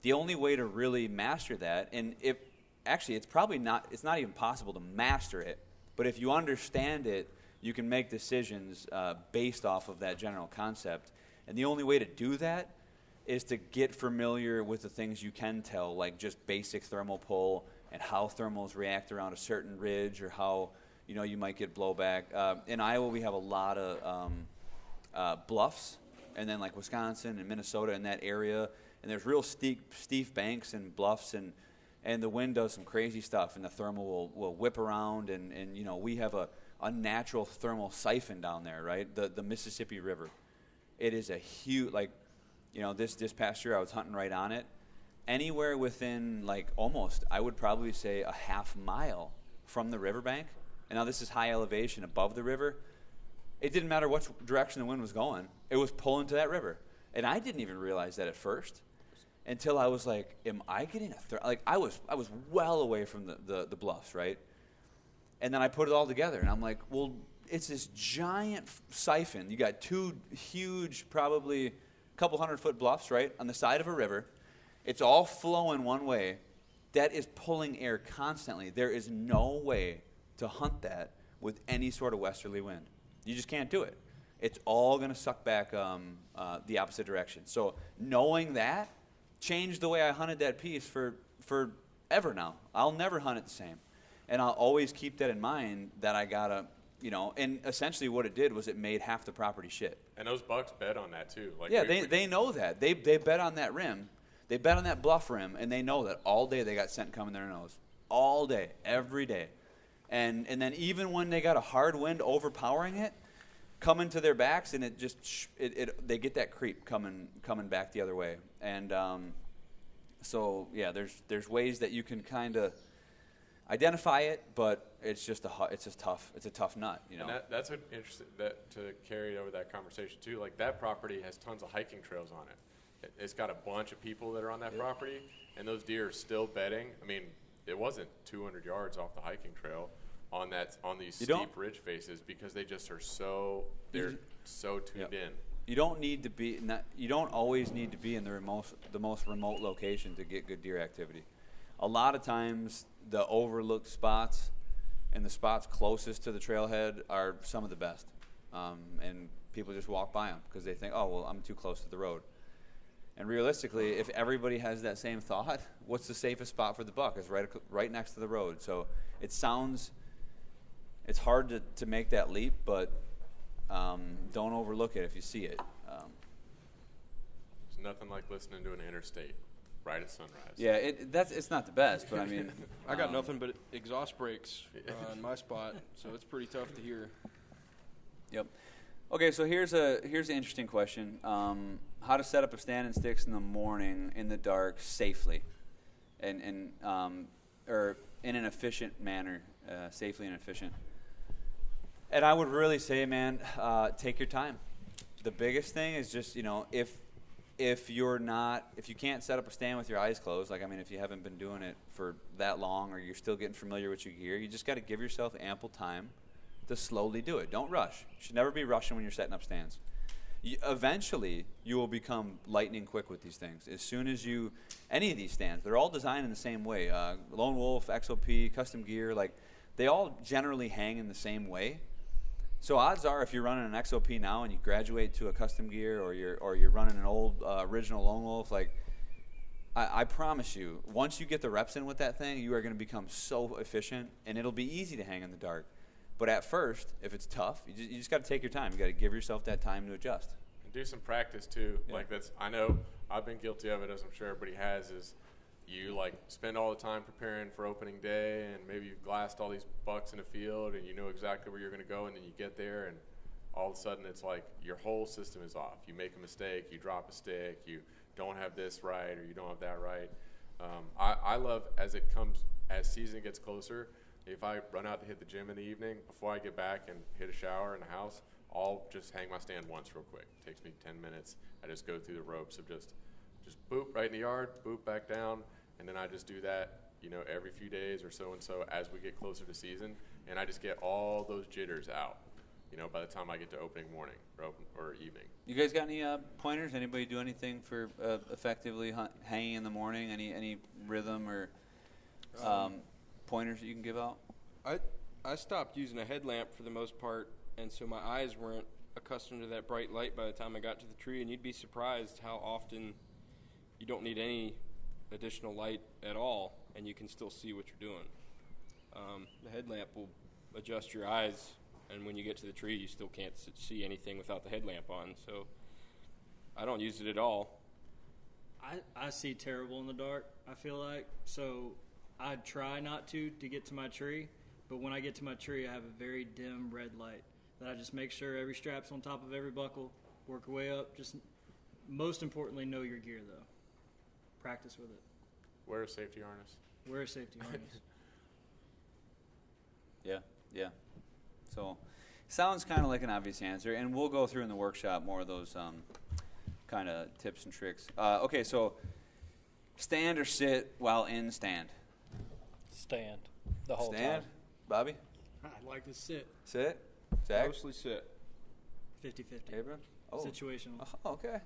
the only way to really master that, and if actually it's probably not it's not even possible to master it, but if you understand it, you can make decisions uh, based off of that general concept. And the only way to do that is to get familiar with the things you can tell, like just basic thermal pull and how thermals react around a certain ridge or how you know you might get blowback. Uh, in Iowa, we have a lot of um, uh, bluffs, and then like Wisconsin and Minnesota in that area, and there's real steep steep banks and bluffs and and the wind does some crazy stuff and the thermal will, will whip around. And, and you know we have a, a natural thermal siphon down there right? The the Mississippi River. It is a huge like you know this this past year I was hunting right on it anywhere within like almost I would probably say a half mile from the riverbank and now this is high elevation above the river it didn't matter which direction the wind was going it was pulling to that river and I didn't even realize that at first until I was like, "Am I getting a thir-? like?" I was I was well away from the, the the bluffs, right? And then I put it all together, and I'm like, "Well, it's this giant f- siphon. You got two huge, probably couple hundred foot bluffs, right, on the side of a river. It's all flowing one way. That is pulling air constantly. There is no way to hunt that with any sort of westerly wind. You just can't do it. It's all going to suck back um, uh, the opposite direction. So knowing that changed the way I hunted that piece for forever now. I'll never hunt it the same, and I'll always keep that in mind that I gotta, you know. And essentially, what it did was it made half the property shit.
And those bucks bet on that too. Like
yeah,
we-
they
we-
they know that. They they bet on that rim, they bet on that bluff rim, and they know that all day they got scent coming their nose, all day, every day, and and then even when they got a hard wind overpowering it, coming to their backs, and it just sh- it, it they get that creep coming coming back the other way, and um, so yeah, there's there's ways that you can kind of identify it, but it's just a it's just tough. It's a tough nut, you know.
And that, that's what interesting that to carry over that conversation too. Like that property has tons of hiking trails on it. it. It's got a bunch of people that are on that property, and those deer are still bedding. I mean, it wasn't 200 yards off the hiking trail on that on these
You
steep ridge faces because they just are so they're so tuned in.
You don't need to be. Not, you don't always need to be in the remote, the most remote location to get good deer activity. A lot of times, the overlooked spots and the spots closest to the trailhead are some of the best, um, and people just walk by them because they think, "Oh, well, I'm too close to the road." And realistically, if everybody has that same thought, what's the safest spot for the buck? Is right, right next to the road. So it sounds, it's hard to, to make that leap, but um, don't overlook it if you see it. Um,
It's nothing like listening to an interstate right at sunrise.
yeah, it, that's it's not the best, but I mean, [LAUGHS]
I got
um,
nothing but exhaust brakes uh, in my spot, so it's pretty tough to hear.
Yep. Okay, so here's a here's an interesting question: um, How to set up a stand and sticks in the morning in the dark safely, and and um, or in an efficient manner, uh, safely and efficient. And I would really say, man, uh, take your time. The biggest thing is just you know if if you're not if you can't set up a stand with your eyes closed, like I mean, if you haven't been doing it for that long or you're still getting familiar with your gear, you just got to give yourself ample time to slowly do it. Don't rush. You should never be rushing when you're setting up stands. You, eventually, you will become lightning quick with these things. As soon as you, any of these stands, they're all designed in the same way. Uh, Lone Wolf, XOP, Custom Gear, like they all generally hang in the same way. So odds are, if you're running an XOP now and you graduate to a Custom Gear, or you're or you're running an old uh, original Lone Wolf, like I, I promise you, once you get the reps in with that thing, you are going to become so efficient, and it'll be easy to hang in the dark. But at first, if it's tough, you just, you just got to take your time. You got to give yourself that time to adjust.
and do some practice too.
Yeah.
Like that's I know I've been guilty of it as I'm sure everybody has. Is you like spend all the time preparing for opening day, and maybe you've glassed all these bucks in the field, and you know exactly where you're going to go, and then you get there, and all of a sudden it's like your whole system is off. You make a mistake, you drop a stick, you don't have this right, or you don't have that right. Um, I, I love as it comes as season gets closer. If I run out to hit the gym in the evening, before I get back and hit a shower in the house, I'll just hang my stand once real quick. takes me 10 minutes. I just go through the ropes of just, just boop right in the yard, boop back down, and then I just do that, you know, every few days or so and so as we get closer to season, and I just get all those jitters out, you know, by the time I get to opening morning or, open, or evening.
You guys got any uh, pointers? Anybody do anything for uh, effectively hunt, hanging in the morning? Any any rhythm or um, pointers that you can give out?
I I stopped using a headlamp for the most part, and so my eyes weren't accustomed to that bright light by the time I got to the tree. And you'd be surprised how often you don't need any additional light at all, and you can still see what you're doing. Um, the headlamp will adjust your eyes, and when you get to the tree, you still can't see anything without the headlamp on. So I don't use it at all.
I, I see terrible in the dark. I feel like so. I try not to to get to my tree, but when I get to my tree, I have a very dim red light that I just make sure every strap's on top of every buckle. Work your way up. Just most importantly, know your gear though. Practice with it.
Wear a safety harness.
Wear a safety harness. [LAUGHS]
Yeah, yeah. So, sounds kind of like an obvious answer, and we'll go through in the workshop more of those um, kind of tips and tricks. Uh, okay, so stand or sit while in stand.
Stand the whole
stand,
time.
Bobby.
I'd like to sit.
Sit. Zack.
Mostly sit.
50 50.
Abram. Oh.
Situational.
Oh, okay.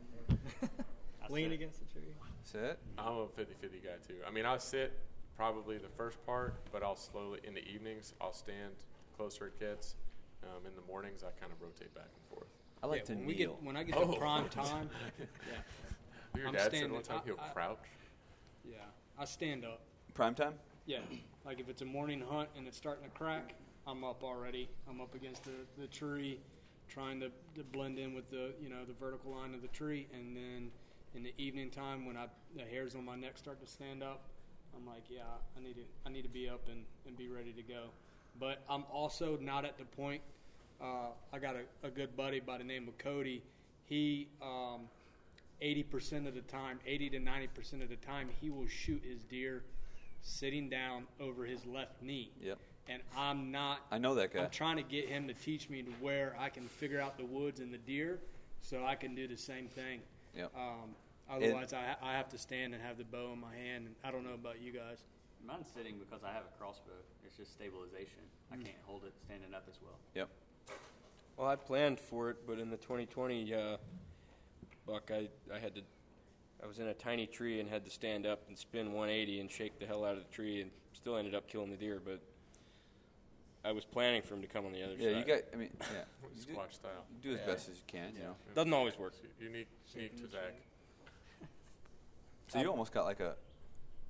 [LAUGHS]
Lean against the tree.
Sit.
I'm a 50-50 guy too. I mean, I'll sit probably the first part, but I'll slowly in the evenings I'll stand closer it gets. Um, in the mornings I kind of rotate back and forth.
I like
yeah,
to
when
kneel.
we get when I get
Oh.
to prime [LAUGHS] time. yeah,
Your
I'm
dad said
standing-
one time
I-
he'll
I-
crouch.
yeah, I stand up.
Prime time.
Yeah, like if it's a morning hunt and it's starting to crack, I'm up already. I'm up against the, the tree, trying to, to blend in with the you know the vertical line of the tree, and then in the evening time when I the hairs on my neck start to stand up, I'm like, yeah, I need to I need to be up and, and be ready to go. But I'm also not at the point. Uh, I got a, a good buddy by the name of Cody. He um, 80% of the time, 80 to 90% of the time, he will shoot his deer sitting down over his left knee.
Yep.
And I'm not.
I know that guy.
I'm trying to get him to teach me to where I can figure out the woods and the deer, so I can do the same thing.
Yep.
Um, otherwise, I, I have to stand and have the bow in my hand. And I don't know about you guys.
Mine's sitting because I have a crossbow. It's just stabilization. I
Mm.
can't hold it standing up as well.
Yep.
Well, I planned for it, but in the 2020 uh, buck, I, I had to. I was in a tiny tree and had to stand up and spin 180 and shake the hell out of the tree, and still ended up killing the deer. But I was planning for him to come on the other side.
Yeah,
side.
you got. I mean, yeah. [LAUGHS] You do,
Squatch style.
do as
Yeah.
best as you can. You know.
Doesn't always work.
Unique, unique to Zack.
So you almost got like a.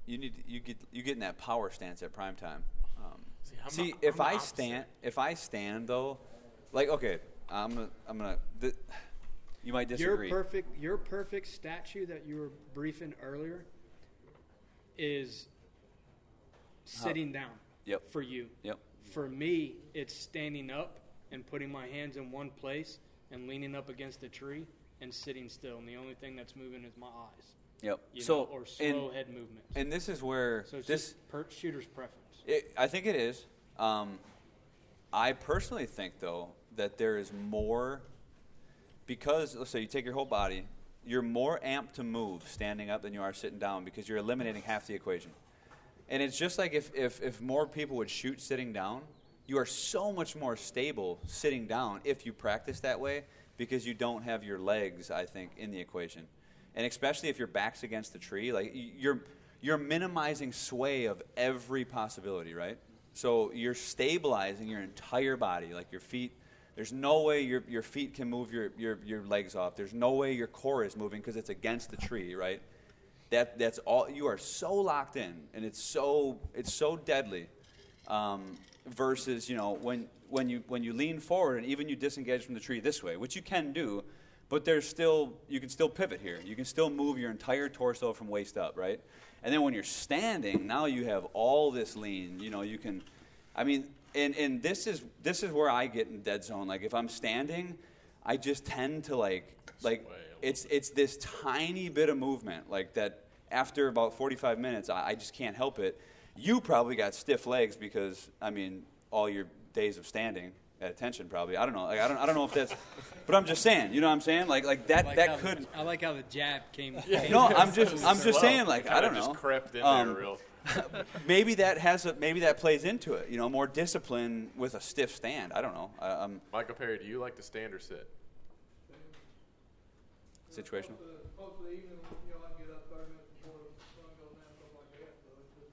You need you get you get in that power stance at prime time. Um,
See, I'm
see,
the-
if
I'm the
I
opposite.
stand, if I stand though, like okay, I'm gonna I'm gonna. Th- you might disagree.
Your perfect, your perfect statue that you were briefing earlier is sitting down.
Yep.
For you.
Yep.
For me, it's standing up and putting my hands in one place and leaning up against a tree and sitting still. And the only thing that's moving is my eyes.
Yep.
You
so
know, or slow
and,
head movements.
and this is where
so it's
this
per- shooter's preference.
It, I think it is. Um, I personally think, though, that there is more because let's say you take your whole body, you're more amped to move standing up than you are sitting down because you're eliminating half the equation. And it's just like if, if, if more people would shoot sitting down, you are so much more stable sitting down if you practice that way because you don't have your legs, I think, in the equation. And especially if your back's against the tree, like you're you're minimizing sway of every possibility, right? So you're stabilizing your entire body, like your feet. There's no way your, your feet can move your, your, your legs off. There's no way your core is moving because it's against the tree, right? That that's all. You are so locked in, and it's so it's so deadly. Um, versus, you know, when when you when you lean forward and even you disengage from the tree this way, which you can do, but there's still you can still pivot here. You can still move your entire torso from waist up, right? And then when you're standing, now you have all this lean. You know, you can. I mean, and and this is this is where I get in dead zone. Like if I'm standing, I just tend to like like
Sway
it's it's this tiny bit of movement like that. After about 45 minutes, I, I just can't help it. You probably got stiff legs because I mean all your days of standing at attention probably. I don't know. Like, I don't I don't know if that's, but I'm just saying. You know what I'm saying? Like like that
like
that could.
The, I like how the jab came. came
No, I'm just I'm just
Slow.
saying like I don't know.
Just crept in
Um,
there real. [LAUGHS]
maybe that has a, maybe that plays into it. You know, more discipline with a stiff stand. I don't know. I, I'm
Michael Perry, do you like to stand or sit?
Situational.
Most of the evening, you know, I get up thirty minutes before the sun goes down, stuff like that, so it's just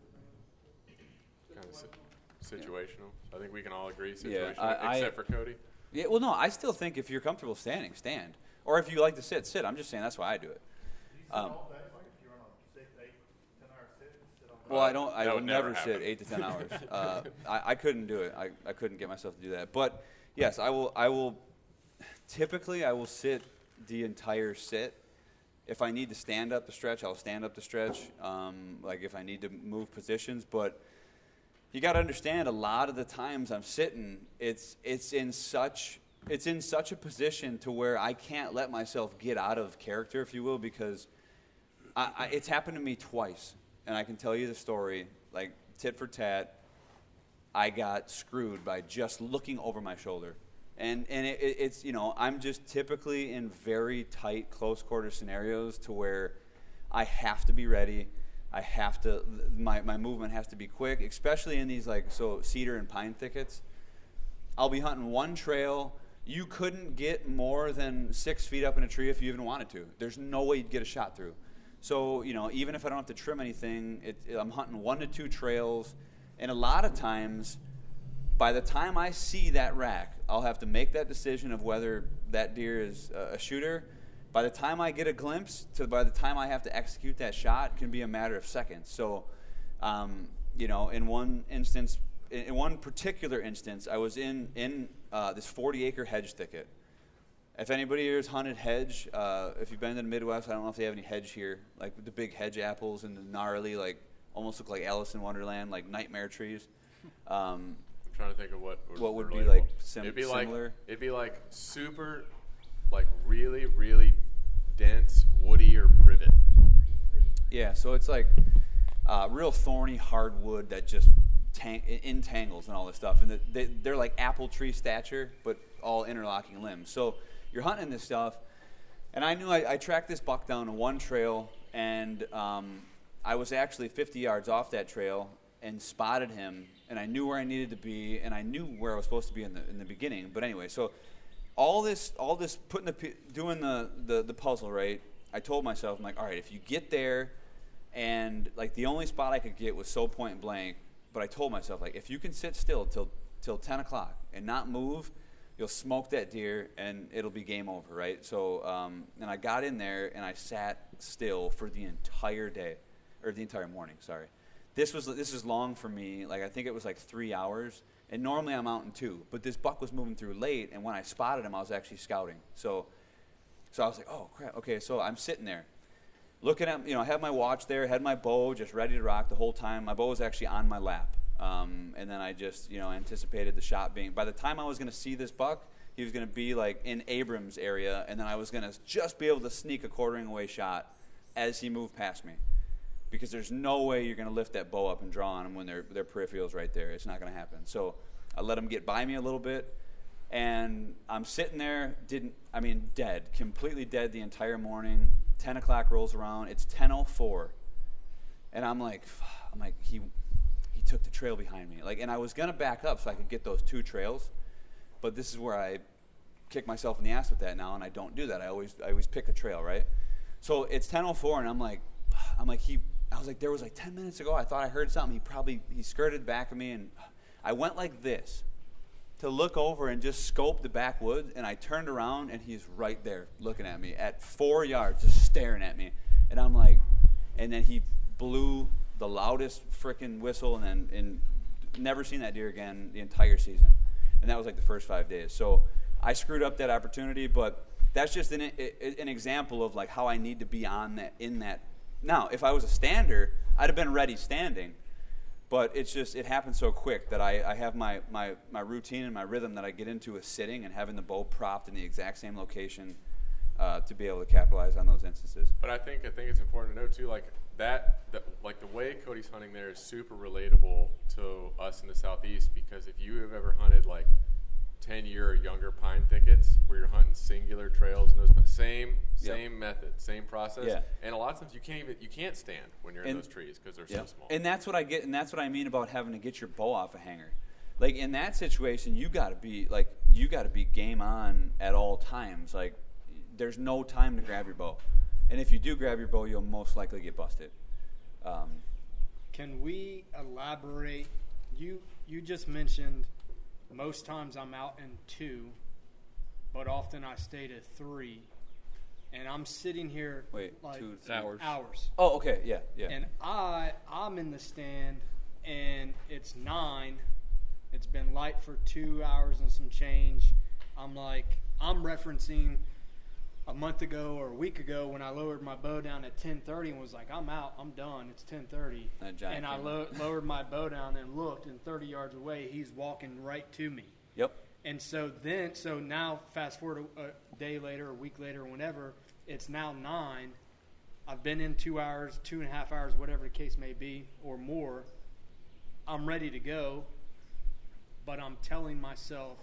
Kind of
situational.
situational. I think we can all agree situational,
I- I-
except for Cody.
Yeah, well, no, I still think if you're comfortable standing, stand. Or if you like to sit, sit. I'm just saying that's why I do it.
Do you sit
Um,
all day, like if you're on a six, eight, ten hour sit, sit all day?
Well, I don't. I
That
would
would never
never sit eight to ten hours. [LAUGHS] Uh, I, I couldn't do it. I, I couldn't get myself to do that. But yes, I will. I will. Typically, I will sit the entire sit, if I need to stand up the stretch, I'll stand up the stretch. Um, like if I need to move positions, but you got to understand a lot of the times I'm sitting, it's it's in such it's in such a position to where I can't let myself get out of character, if you will, because I, I, it's happened to me twice, and I can tell you the story like tit for tat. I got screwed by just looking over my shoulder. And, and it, it- it's, you know, I'm just typically in very tight, close quarter scenarios to where I have to be ready. I have to, my, my movement has to be quick, especially in these, like, so cedar and pine thickets. I'll be hunting one trail. You couldn't get more than six feet up in a tree if you even wanted to. There's no way you'd get a shot through. So, you know, even if I don't have to trim anything, it, I'm hunting one to two trails. And a lot of times, by the time I see that rack, I'll have to make that decision of whether that deer is a shooter. By the time I get a glimpse to by the time I have to execute that shot can be a matter of seconds. So, um, you know, in one instance, in one particular instance, I was in in uh, this 40 acre hedge thicket. If anybody here has hunted hedge, uh, if you've been to the Midwest, I don't know if they have any hedge here, like the big hedge apples and the gnarly, like almost look like Alice in Wonderland, like nightmare trees. Um,
trying to think of what
What would be,
relatable.
like, sim-
it'd be
similar?
like it'd be like super, like really really dense woody or privet.
Yeah, so it's like uh, real thorny hardwood that just tang- entangles and all this stuff, and the, they, they're like apple tree stature, but all interlocking limbs. So you're hunting this stuff, and I knew I, I tracked this buck down on one trail, and um, I was actually 50 yards off that trail and spotted him, and I knew where I needed to be, and I knew where I was supposed to be in the in the beginning. But anyway, so all this all this putting the doing the, the the puzzle right i told myself i'm like all right if you get there and like the only spot i could get was so point blank but i told myself like if you can sit still till till 10 o'clock and not move you'll smoke that deer and it'll be game over right so um, and i got in there and i sat still for the entire day or the entire morning sorry this was this is long for me. Like I think it was like three hours, and normally I'm out in two. But this buck was moving through late, and when I spotted him, I was actually scouting. So, so I was like, oh crap, okay. So I'm sitting there, looking at you know I had my watch there, had my bow just ready to rock the whole time. My bow was actually on my lap, um, and then I just you know anticipated the shot being. By the time I was going to see this buck, he was going to be like in Abrams area, and then I was going to just be able to sneak a quartering away shot as he moved past me because there's no way you're going to lift that bow up and draw on them when their their peripheral's right there. It's not going to happen. So I let them get by me a little bit, and I'm sitting there, didn't I mean dead, completely dead the entire morning. Ten o'clock rolls around. It's ten oh four, and I'm like, I'm like he he took the trail behind me. Like, and I was gonna back up so I could get those two trails, but this is where I kick myself in the ass with that now, and I don't do that. I always I always pick a trail, right? So it's 10:04, and I'm like, I'm like he. I was like, there was like 10 minutes ago. I thought I heard something. He probably he skirted back of me, and I went like this to look over and just scope the backwoods, and I turned around, and he's right there looking at me at four yards, just staring at me, and I'm like, and then he blew the loudest freaking whistle, and then and never seen that deer again the entire season, and that was like the first five days. So I screwed up that opportunity, but that's just an, an example of like how I need to be on that in that. Now, if I was a stander, I'd have been ready standing, but it's just it happens so quick that I, I have my, my, my routine and my rhythm that I get into is sitting and having the bow propped in the exact same location uh, to be able to capitalize on those instances.
But I think I think it's important to know too, like that, that, like the way Cody's hunting there is super relatable to us in the southeast because if you have ever hunted like ten year or younger pine thickets where you're hunting singular trails and those same
Yep.
same method, same process,
Yeah.
and a lot of times you can't even you can't stand when you're in
And-
those trees because they're
Yeah.
so small.
And that's what I get, and that's what I mean about having to get your bow off a hanger. Like in that situation, you got to be like you got to be game on at all times. Like there's no time to grab your bow, and if you do grab your bow, you'll most likely get busted. Um,
Can we elaborate? You you just mentioned most times I'm out in two, but often I stay to three, and I'm sitting here
Wait,
like
two.
Hours.
hours.
oh, okay, yeah, yeah.
And I I'm in the stand and it's nine. It's been light for two hours and some change. I'm like I'm referencing a month ago or a week ago when I lowered my bow down at 10:30 and was like, "I'm out, I'm done. It's 10:30."
That giant
And I lo- lowered my bow down and looked, and 30 yards away, he's walking right to me.
Yep.
And so then, so now, fast forward a, a day later, a week later, whenever, it's now nine. I've been in two hours, two and a half hours, whatever the case may be, or more. I'm ready to go, but I'm telling myself,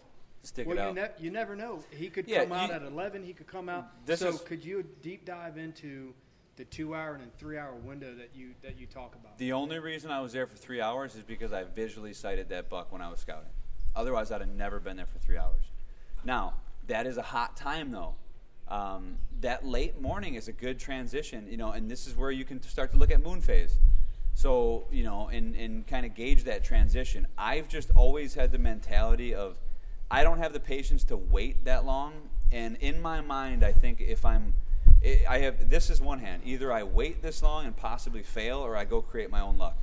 Stick
well,
it
you, ne- you never know. He could
Yeah,
come out
you-
at 11. He could come out. So,
is-
could you deep dive into the two-hour and three-hour window that you that you talk about?
The only reason I was there for three hours is because I visually sighted that buck when I was scouting. Otherwise, I'd have never been there for three hours. Now, that is a hot time, though. Um, that late morning is a good transition, you know, and this is where you can start to look at moon phase. So, you know, and, and kind of gauge that transition. I've just always had the mentality of I don't have the patience to wait that long. And in my mind, I think if I'm, I have, this is one hand. Either I wait this long and possibly fail, or I go create my own luck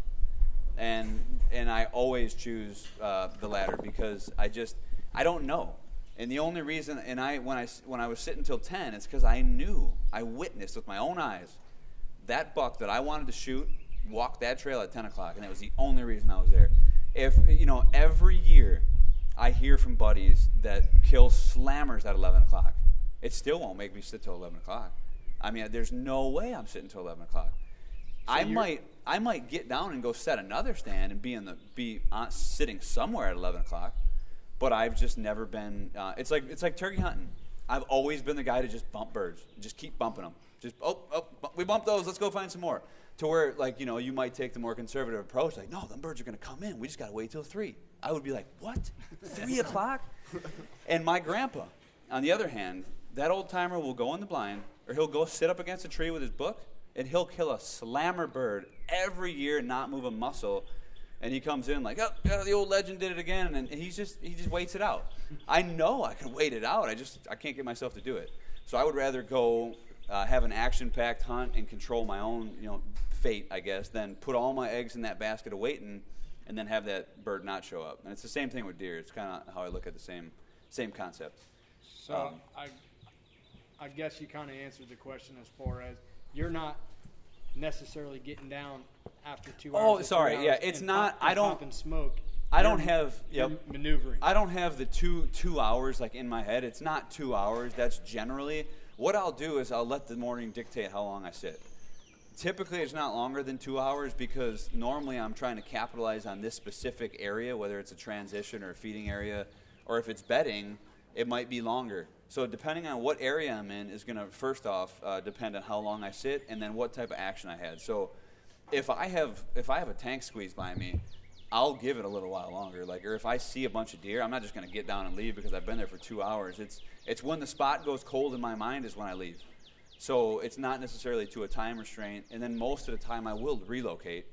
and and I always choose uh, the latter because I just I don't know. And the only reason, and I when I when I was sitting till ten, it's because I knew I witnessed with my own eyes that buck that I wanted to shoot walk that trail at ten o'clock, and that was the only reason I was there. If you know, every year I hear from buddies that kill slammers at eleven o'clock. It still won't make me sit till eleven o'clock. I mean, there's no way I'm sitting till eleven o'clock. I might I might get down and go set another stand and be in the be on, sitting somewhere at eleven o'clock, but I've just never been. Uh, it's like it's like turkey hunting. I've always been the guy to just bump birds, just keep bumping them. Just oh oh we bumped those. Let's go find some more. To where like you know you might take the more conservative approach, like no, them birds are going to come in. We just got to wait till three. I would be like, what? Three [LAUGHS] o'clock? And my grandpa, on the other hand, that old timer will go in the blind, or he'll go sit up against a tree with his book, and he'll kill a slammer bird every year and not move a muscle. And he comes in like, oh, yeah, the old legend did it again, and he's just he just waits it out. I know I can wait it out. I just I can't get myself to do it. So I would rather go uh, have an action-packed hunt and control my own you know fate, I guess, than put all my eggs in that basket of waiting and then have that bird not show up. And it's the same thing with deer. It's kind of how I look at the same same concept.
So
Um,
I, I guess you kind of answered the question as far as you're not necessarily getting down after two hours.
Oh, sorry.
hours
Yeah, it's
and
not-
pop-
I don't-
and smoke.
I don't have yep.
maneuvering.
I don't have the two two hours like in my head. It's not two hours. That's generally what I'll do is I'll let the morning dictate how long I sit. Typically, it's not longer than two hours because normally I'm trying to capitalize on this specific area, whether it's a transition or a feeding area, or if it's bedding, it might be longer. So depending on what area I'm in is going to first off uh, depend on how long I sit and then what type of action I had. So if I have if I have a tank squeeze by me, I'll give it a little while longer. Like, or if I see a bunch of deer, I'm not just going to get down and leave because I've been there for two hours. It's it's when the spot goes cold in my mind is when I leave. So it's not necessarily to a time restraint. And then most of the time I will relocate,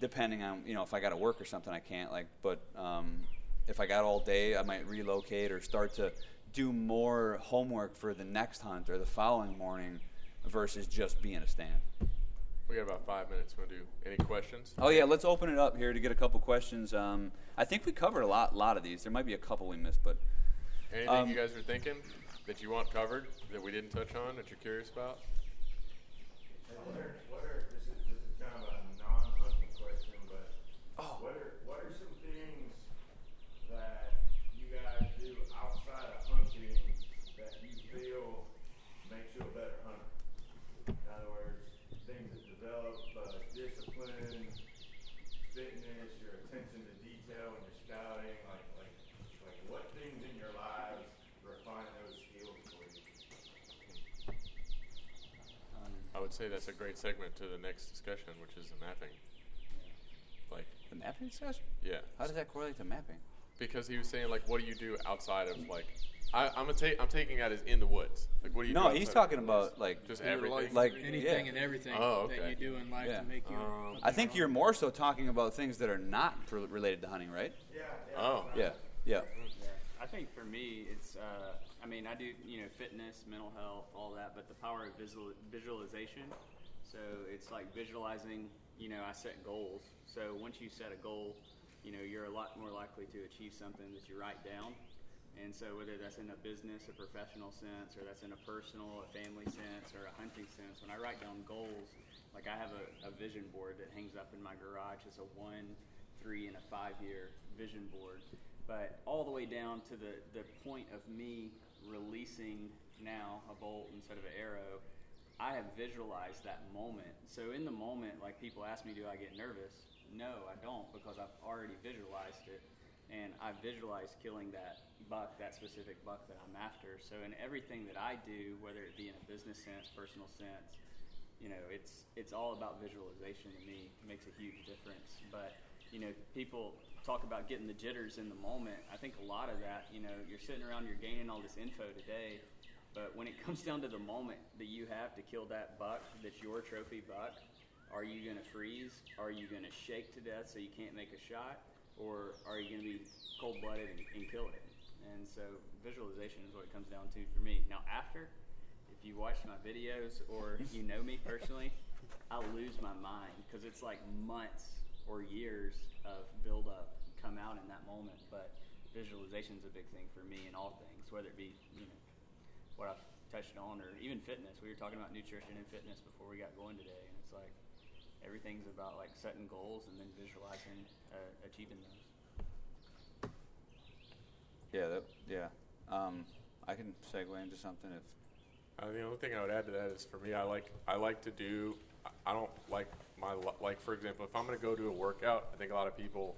depending on you know if I got to work or something I can't. Like, but um, if I got all day, I might relocate or start to do more homework for the next hunt or the following morning versus just being a stand.
We got about five minutes. Want to do any questions?
Oh yeah, let's open it up here to get a couple questions. Um, I think we covered a lot, lot of these. There might be a couple we missed, but
Anything
Um,
you guys are thinking that you want covered that we didn't touch on that you're curious about?
What are, what are, this is, this is kind of a non-hunting question, but
Oh.
what are, what are some things that you guys do outside of hunting that you feel makes you a better hunter? In other words, things that develop uh, discipline, fitness, your attention to detail when you're scouting, like, like, like what things in your lives refine those skills for you?
I would say that's a great segment to the next discussion, which is the mapping. Like,
the mapping discussion.
yeah.
How does that correlate to mapping?
Because he was saying like, what do you do outside of like? I, I'm a ta- I'm taking that as in the woods. Like, what do you?
No,
do
he's
outside of
talking
the woods?
about like
just everything.
like
Anything
yeah.
and everything
Oh,
that
okay.
you do in life
Yeah.
to make you.
Um,
a
I think you're
hunter.
more so talking about things that are not pr- related to hunting, right?
Yeah.
Oh.
Yeah, yeah.
I think for me, it's. Uh, I mean, I do you know fitness, mental health, all that, but the power of visual, visualization. So it's like visualizing. You know, I set goals. So once you set a goal, you know you're a lot more likely to achieve something that you write down. And so whether that's in a business, a professional sense, or that's in a personal, a family sense, or a hunting sense, when I write down goals, like I have a, a vision board that hangs up in my garage. It's a one, three, and a five year vision board. But all the way down to the, the point of me releasing now a bolt instead of an arrow, I have visualized that moment. So in the moment, like people ask me, do I get nervous? No, I don't because I've already visualized it. And I visualized killing that buck, that specific buck that I'm after. So in everything that I do, whether it be in a business sense, personal sense, you know, it's it's all about visualization to me. It makes a huge difference. But you know, people talk about getting the jitters in the moment. I think a lot of that, you know, you're sitting around, you're gaining all this info today, but when it [LAUGHS] comes down to the moment that you have to kill that buck, that's your trophy buck, are you going to freeze? Are you going to shake to death so you can't make a shot? Or are you going to be cold blooded and, and kill it? And so visualization is what it comes down to for me. Now, after, if you watch my videos or [LAUGHS] you know me personally, I'll lose my mind because it's like months or years of build up come out in that moment. But visualization is a big thing for me in all things, whether it be, you know, what I've touched on or even fitness. We were talking about nutrition and fitness before we got going today, and it's like everything's about like setting goals and then visualizing uh, achieving those.
Yeah, that, yeah. Um, I can segue into something if
Uh, the only thing I would add to that is for me, I like I like to do. I don't like my like for example, if I'm going to go do a workout, I think a lot of people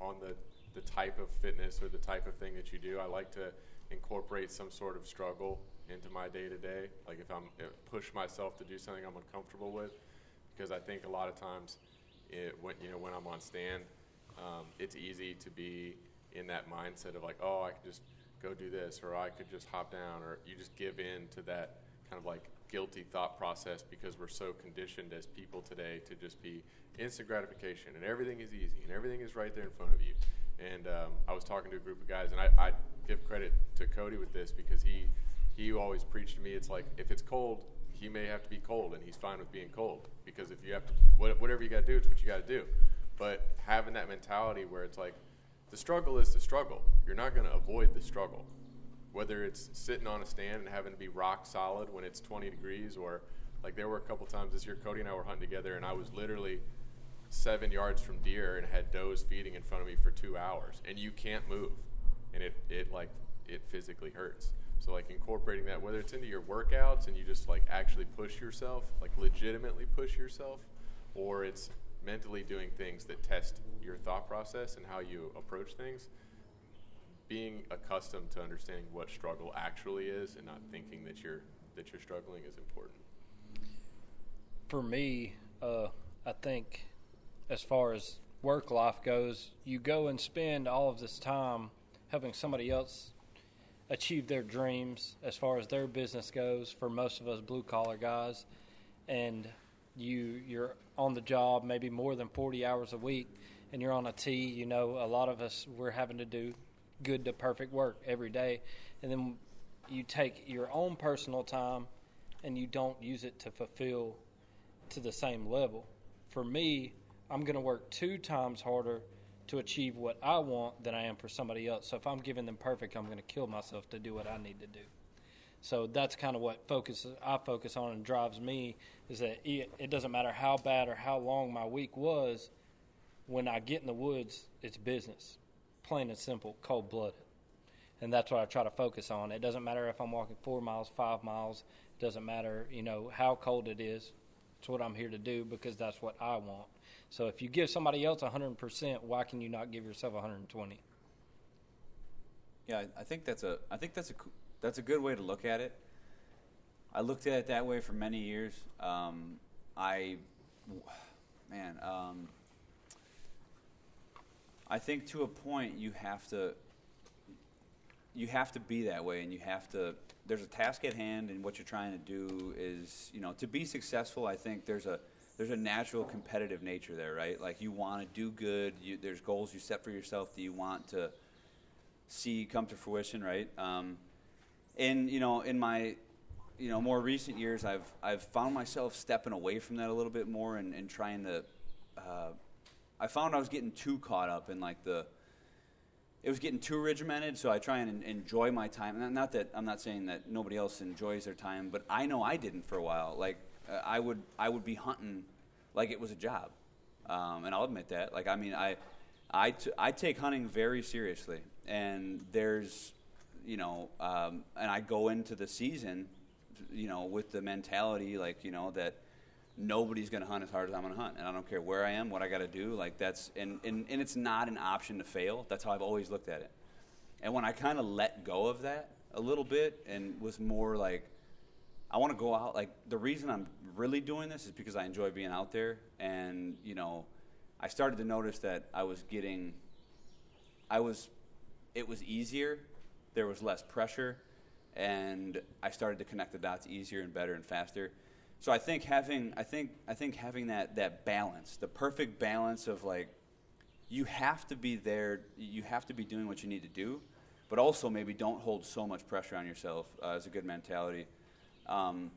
on the the type of fitness or the type of thing that you do, I like to incorporate some sort of struggle into my day to day. Like if I'm uh, push myself to do something I'm uncomfortable with, because I think a lot of times, it, when you know when I'm on stand, um, it's easy to be in that mindset of like, oh, I could just go do this, or I could just hop down, or you just give in to that kind of like guilty thought process because we're so conditioned as people today to just be instant gratification and everything is easy and everything is right there in front of you. And um, I was talking to a group of guys, and I, I give credit to Cody with this because he he always preached to me. It's like if it's cold, he may have to be cold, and he's fine with being cold because if you have to, whatever you got to do, it's what you got to do. But having that mentality where it's like the struggle is the struggle. You're not going to avoid the struggle. Whether it's sitting on a stand and having to be rock solid when it's 20 degrees, or like there were a couple times this year, Cody and I were hunting together, and I was literally seven yards from deer and had does feeding in front of me for two hours, and you can't move, and it it like it physically hurts. So like incorporating that, whether it's into your workouts and you just like actually push yourself, like legitimately push yourself, or it's mentally doing things that test your thought process and how you approach things, being accustomed to understanding what struggle actually is and not thinking that you're that you're struggling is important.
For me, uh, I think as far as work life goes, you go and spend all of this time helping somebody else achieve their dreams as far as their business goes for most of us blue collar guys and you you're on the job maybe more than 40 hours a week and you're on a T you know a lot of us we're having to do good to perfect work every day and then you take your own personal time and you don't use it to fulfill to the same level for me I'm going to work two times harder to achieve what I want than I am for somebody else. So if I'm giving them perfect, I'm going to kill myself to do what I need to do. So that's kind of what focus I focus on and drives me is that it, doesn't matter how bad or how long my week was. When I get in the woods, it's business, plain and simple, cold blooded, and that's what I try to focus on. It doesn't matter if I'm walking four miles, five miles. It doesn't matter, you know, how cold it is. It's what I'm here to do because that's what I want. So if you give somebody else 100%, why can you not give yourself 120?
Yeah, I- think that's a I think that's a that's a good way to look at it. I looked at it that way for many years. Um, I, man, um, I think to a point you have to you have to be that way, and you have to. There's a task at hand, and what you're trying to do is, you know, to be successful. I think there's a there's a natural competitive nature there, right? Like you want to do good. You, there's goals you set for yourself that you want to see come to fruition, right? Um, and you know, in my you know more recent years, I've I've found myself stepping away from that a little bit more and, and trying to. Uh, I found I was getting too caught up in like the it was getting too regimented. So I try and enjoy my time. And not that I'm not saying that nobody else enjoys their time, but I know I didn't for a while. Like uh, I would I would be hunting like it was a job, um, and I'll admit that. Like I mean I I, t- I take hunting very seriously, and there's you know, um, and I go into the season, you know, with the mentality like you know that nobody's going to hunt as hard as I'm going to hunt, and I don't care where I am, what I got to do. Like that's and, and and it's not an option to fail. That's how I've always looked at it. And when I kind of let go of that a little bit and was more like, I want to go out. Like the reason I'm really doing this is because I enjoy being out there, and you know, I started to notice that I was getting, I was, it was easier. There was less pressure, and I started to connect the dots easier and better and faster. So I think having, I think, I think having that that balance, the perfect balance of like, you have to be there, you have to be doing what you need to do, but also maybe don't hold so much pressure on yourself uh, is a good mentality. Um,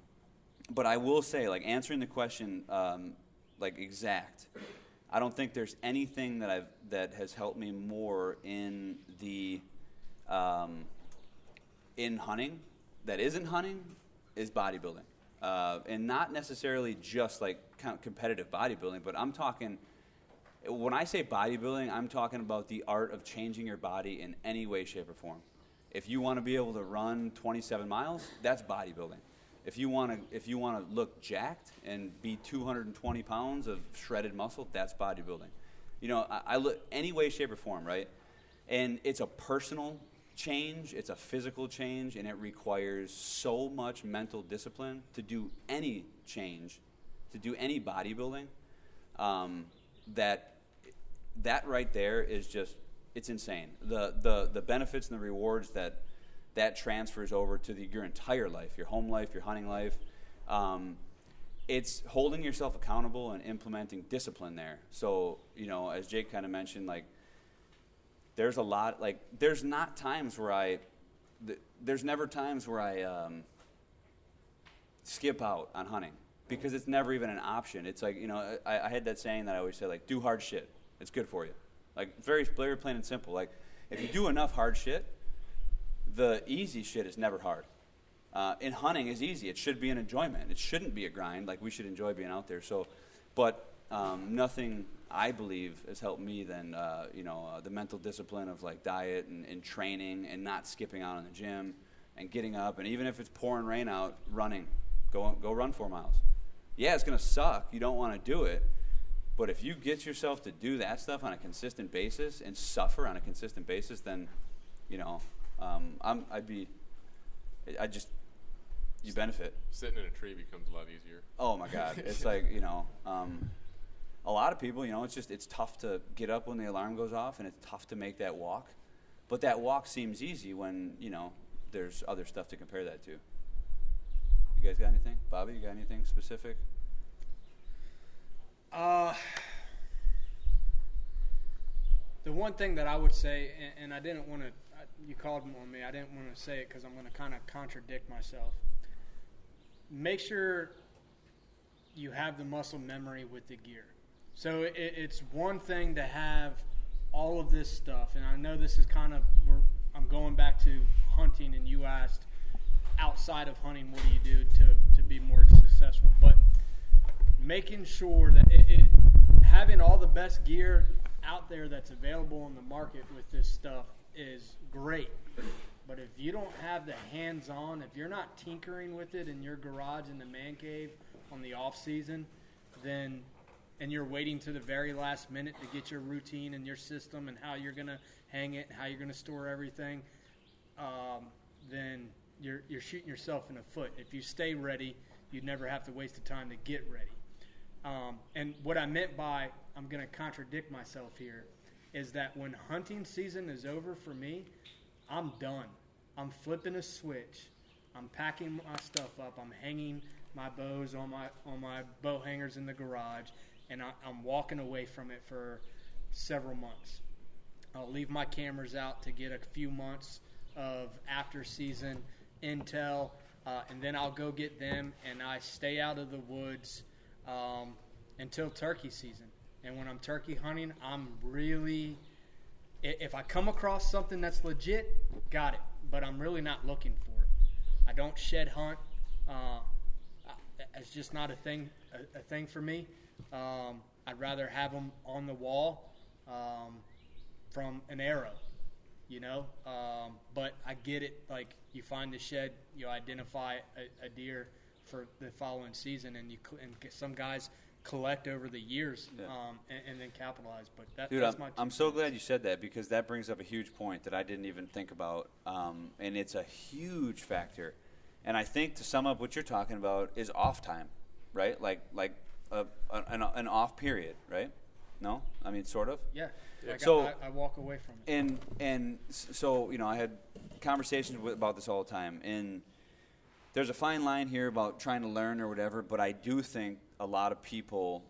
but I will say, like answering the question, um, like exact. I don't think there's anything that I've that has helped me more in the um, in hunting that isn't hunting is bodybuilding, uh, and not necessarily just like kind of competitive bodybuilding, but I'm talking. When I say bodybuilding, I'm talking about the art of changing your body in any way, shape, or form. If you want to be able to run 27 miles, that's bodybuilding. If you want to, if you want to look jacked and be 220 pounds of shredded muscle, that's bodybuilding. You know, I, I look any way, shape, or form, right? And it's a personal change, it's a physical change, and it requires so much mental discipline to do any change, to do any bodybuilding, um, that that right there is just it's insane. The the the benefits and the rewards that that transfers over to the, your entire life, your home life, your hunting life. Um, it's holding yourself accountable and implementing discipline there. So you know, as Jake kind of mentioned, like there's a lot like there's not times where I th- there's never times where I um, skip out on hunting because it's never even an option. It's like you know I, I had that saying that I always say like do hard shit. It's good for you. Like very very plain and simple. Like if you do enough hard shit, the easy shit is never hard. Uh, and hunting is easy. It should be an enjoyment. It shouldn't be a grind. Like we should enjoy being out there. So, but um, nothing I believe has helped me than uh, you know uh, the mental discipline of like diet and, and training and not skipping out in the gym and getting up and even if it's pouring rain out, running, go go run four miles. Yeah, it's gonna suck. You don't want to do it, but if you get yourself to do that stuff on a consistent basis and suffer on a consistent basis, then you know um, I'm, I'd be, I just, you benefit.
Sitting in a tree becomes a lot easier.
Oh my God, it's like you know, um, a lot of people, you know, it's just it's tough to get up when the alarm goes off, and it's tough to make that walk. But that walk seems easy when you know there's other stuff to compare that to. You guys got anything, Bobby? You got anything specific?
Uh, the one thing that I would say, and, and I didn't want to, you called on me. I didn't want to say it because I'm going to kind of contradict myself. Make sure you have the muscle memory with the gear. So it, it's one thing to have all of this stuff, and I know this is kind of I'm going back to hunting, and you asked outside of hunting, what do you do to to be more successful? But making sure that it, it, having all the best gear out there that's available on the market with this stuff is great. But if you don't have the hands on, if you're not tinkering with it in your garage in the man cave on the off season, then and you're waiting to the very last minute to get your routine and your system and how you're going to hang it, how you're going to store everything, um, then you're, you're shooting yourself in the foot. If you stay ready, you never have to waste the time to get ready. Um, and what I meant by I'm going to contradict myself here is that when hunting season is over for me, I'm done. I'm flipping a switch. I'm packing my stuff up. I'm hanging my bows on my on my bow hangers in the garage, and I, I'm walking away from it for several months. I'll leave my cameras out to get a few months of after season intel, uh, and then I'll go get them, and I stay out of the woods um, until turkey season. And when I'm turkey hunting, I'm really if I come across something that's legit, got it. But I'm really not looking for it. I don't shed hunt. Uh, it's just not a thing a, a thing for me. Um, I'd rather have them on the wall um, from an arrow, you know. Um, but I get it. Like you find the shed, you identify a, a deer for the following season, and you cl- and some guys collect over the years
Yeah.
um, and, and then capitalize. But that,
Dude,
that's
I'm,
my.
I'm so
cents.
glad you said that because that brings up a huge point that I didn't even think about, um, and it's a huge factor. And I think to sum up what you're talking about is off time, right? Like like a, an, an off period, right? No, I mean sort of.
Yeah. Like
So-
I, I walk away from it.
And and so you know, I had conversations with, about this all the time, and there's a fine line here about trying to learn or whatever. But I do think a lot of people,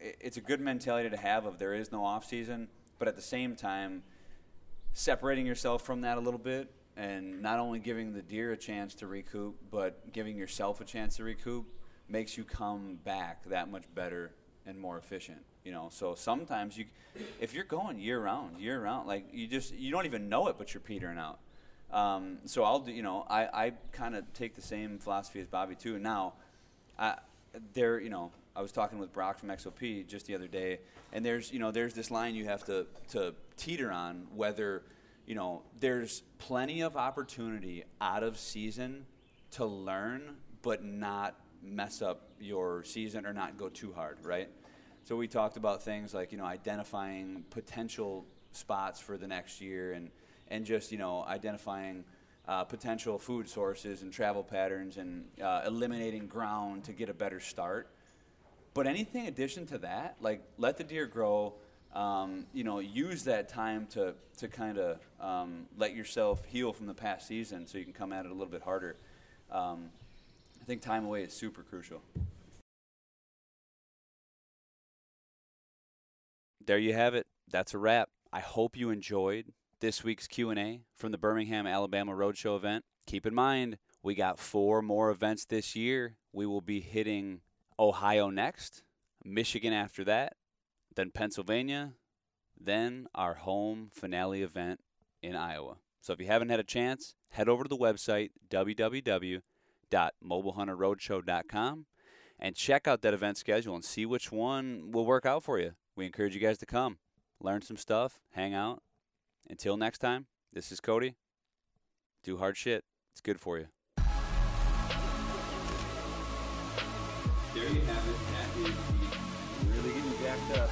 i- it's a good mentality to have of there is no off season, but at the same time, separating yourself from that a little bit and not only giving the deer a chance to recoup, but giving yourself a chance to recoup makes you come back that much better and more efficient. You know, so sometimes you, if you're going year round, year round, like you just you don't even know it, but you're petering out. Um, so I'll do, you know, I, I kind of take the same philosophy as Bobby too. Now, I, there, you know, I was talking with Brock from XOP just the other day, and there's, you know, there's this line you have to to teeter on whether, you know, there's plenty of opportunity out of season to learn, but not mess up your season or not go too hard, right? So we talked about things like, you know, identifying potential spots for the next year and and just you know identifying uh, potential food sources and travel patterns and uh, eliminating ground to get a better start. But anything addition to that, like let the deer grow. Um, you know, use that time to to kind of um, let yourself heal from the past season, so you can come at it a little bit harder. Um, I think time away is super crucial. There you have it. That's a wrap. I hope you enjoyed this week's Q&A from the Birmingham Alabama Roadshow event. Keep in mind, we got four more events this year. We will be hitting Ohio next, Michigan after that, then Pennsylvania, then our home finale event in Iowa. So if you haven't had a chance, head over to the website www.mobilehunterroadshow.com and check out that event schedule and see which one will work out for you. We encourage you guys to come, learn some stuff, hang out. Until next time, this is Cody. Do hard shit. It's good for you. There you have it. That is really getting jacked up.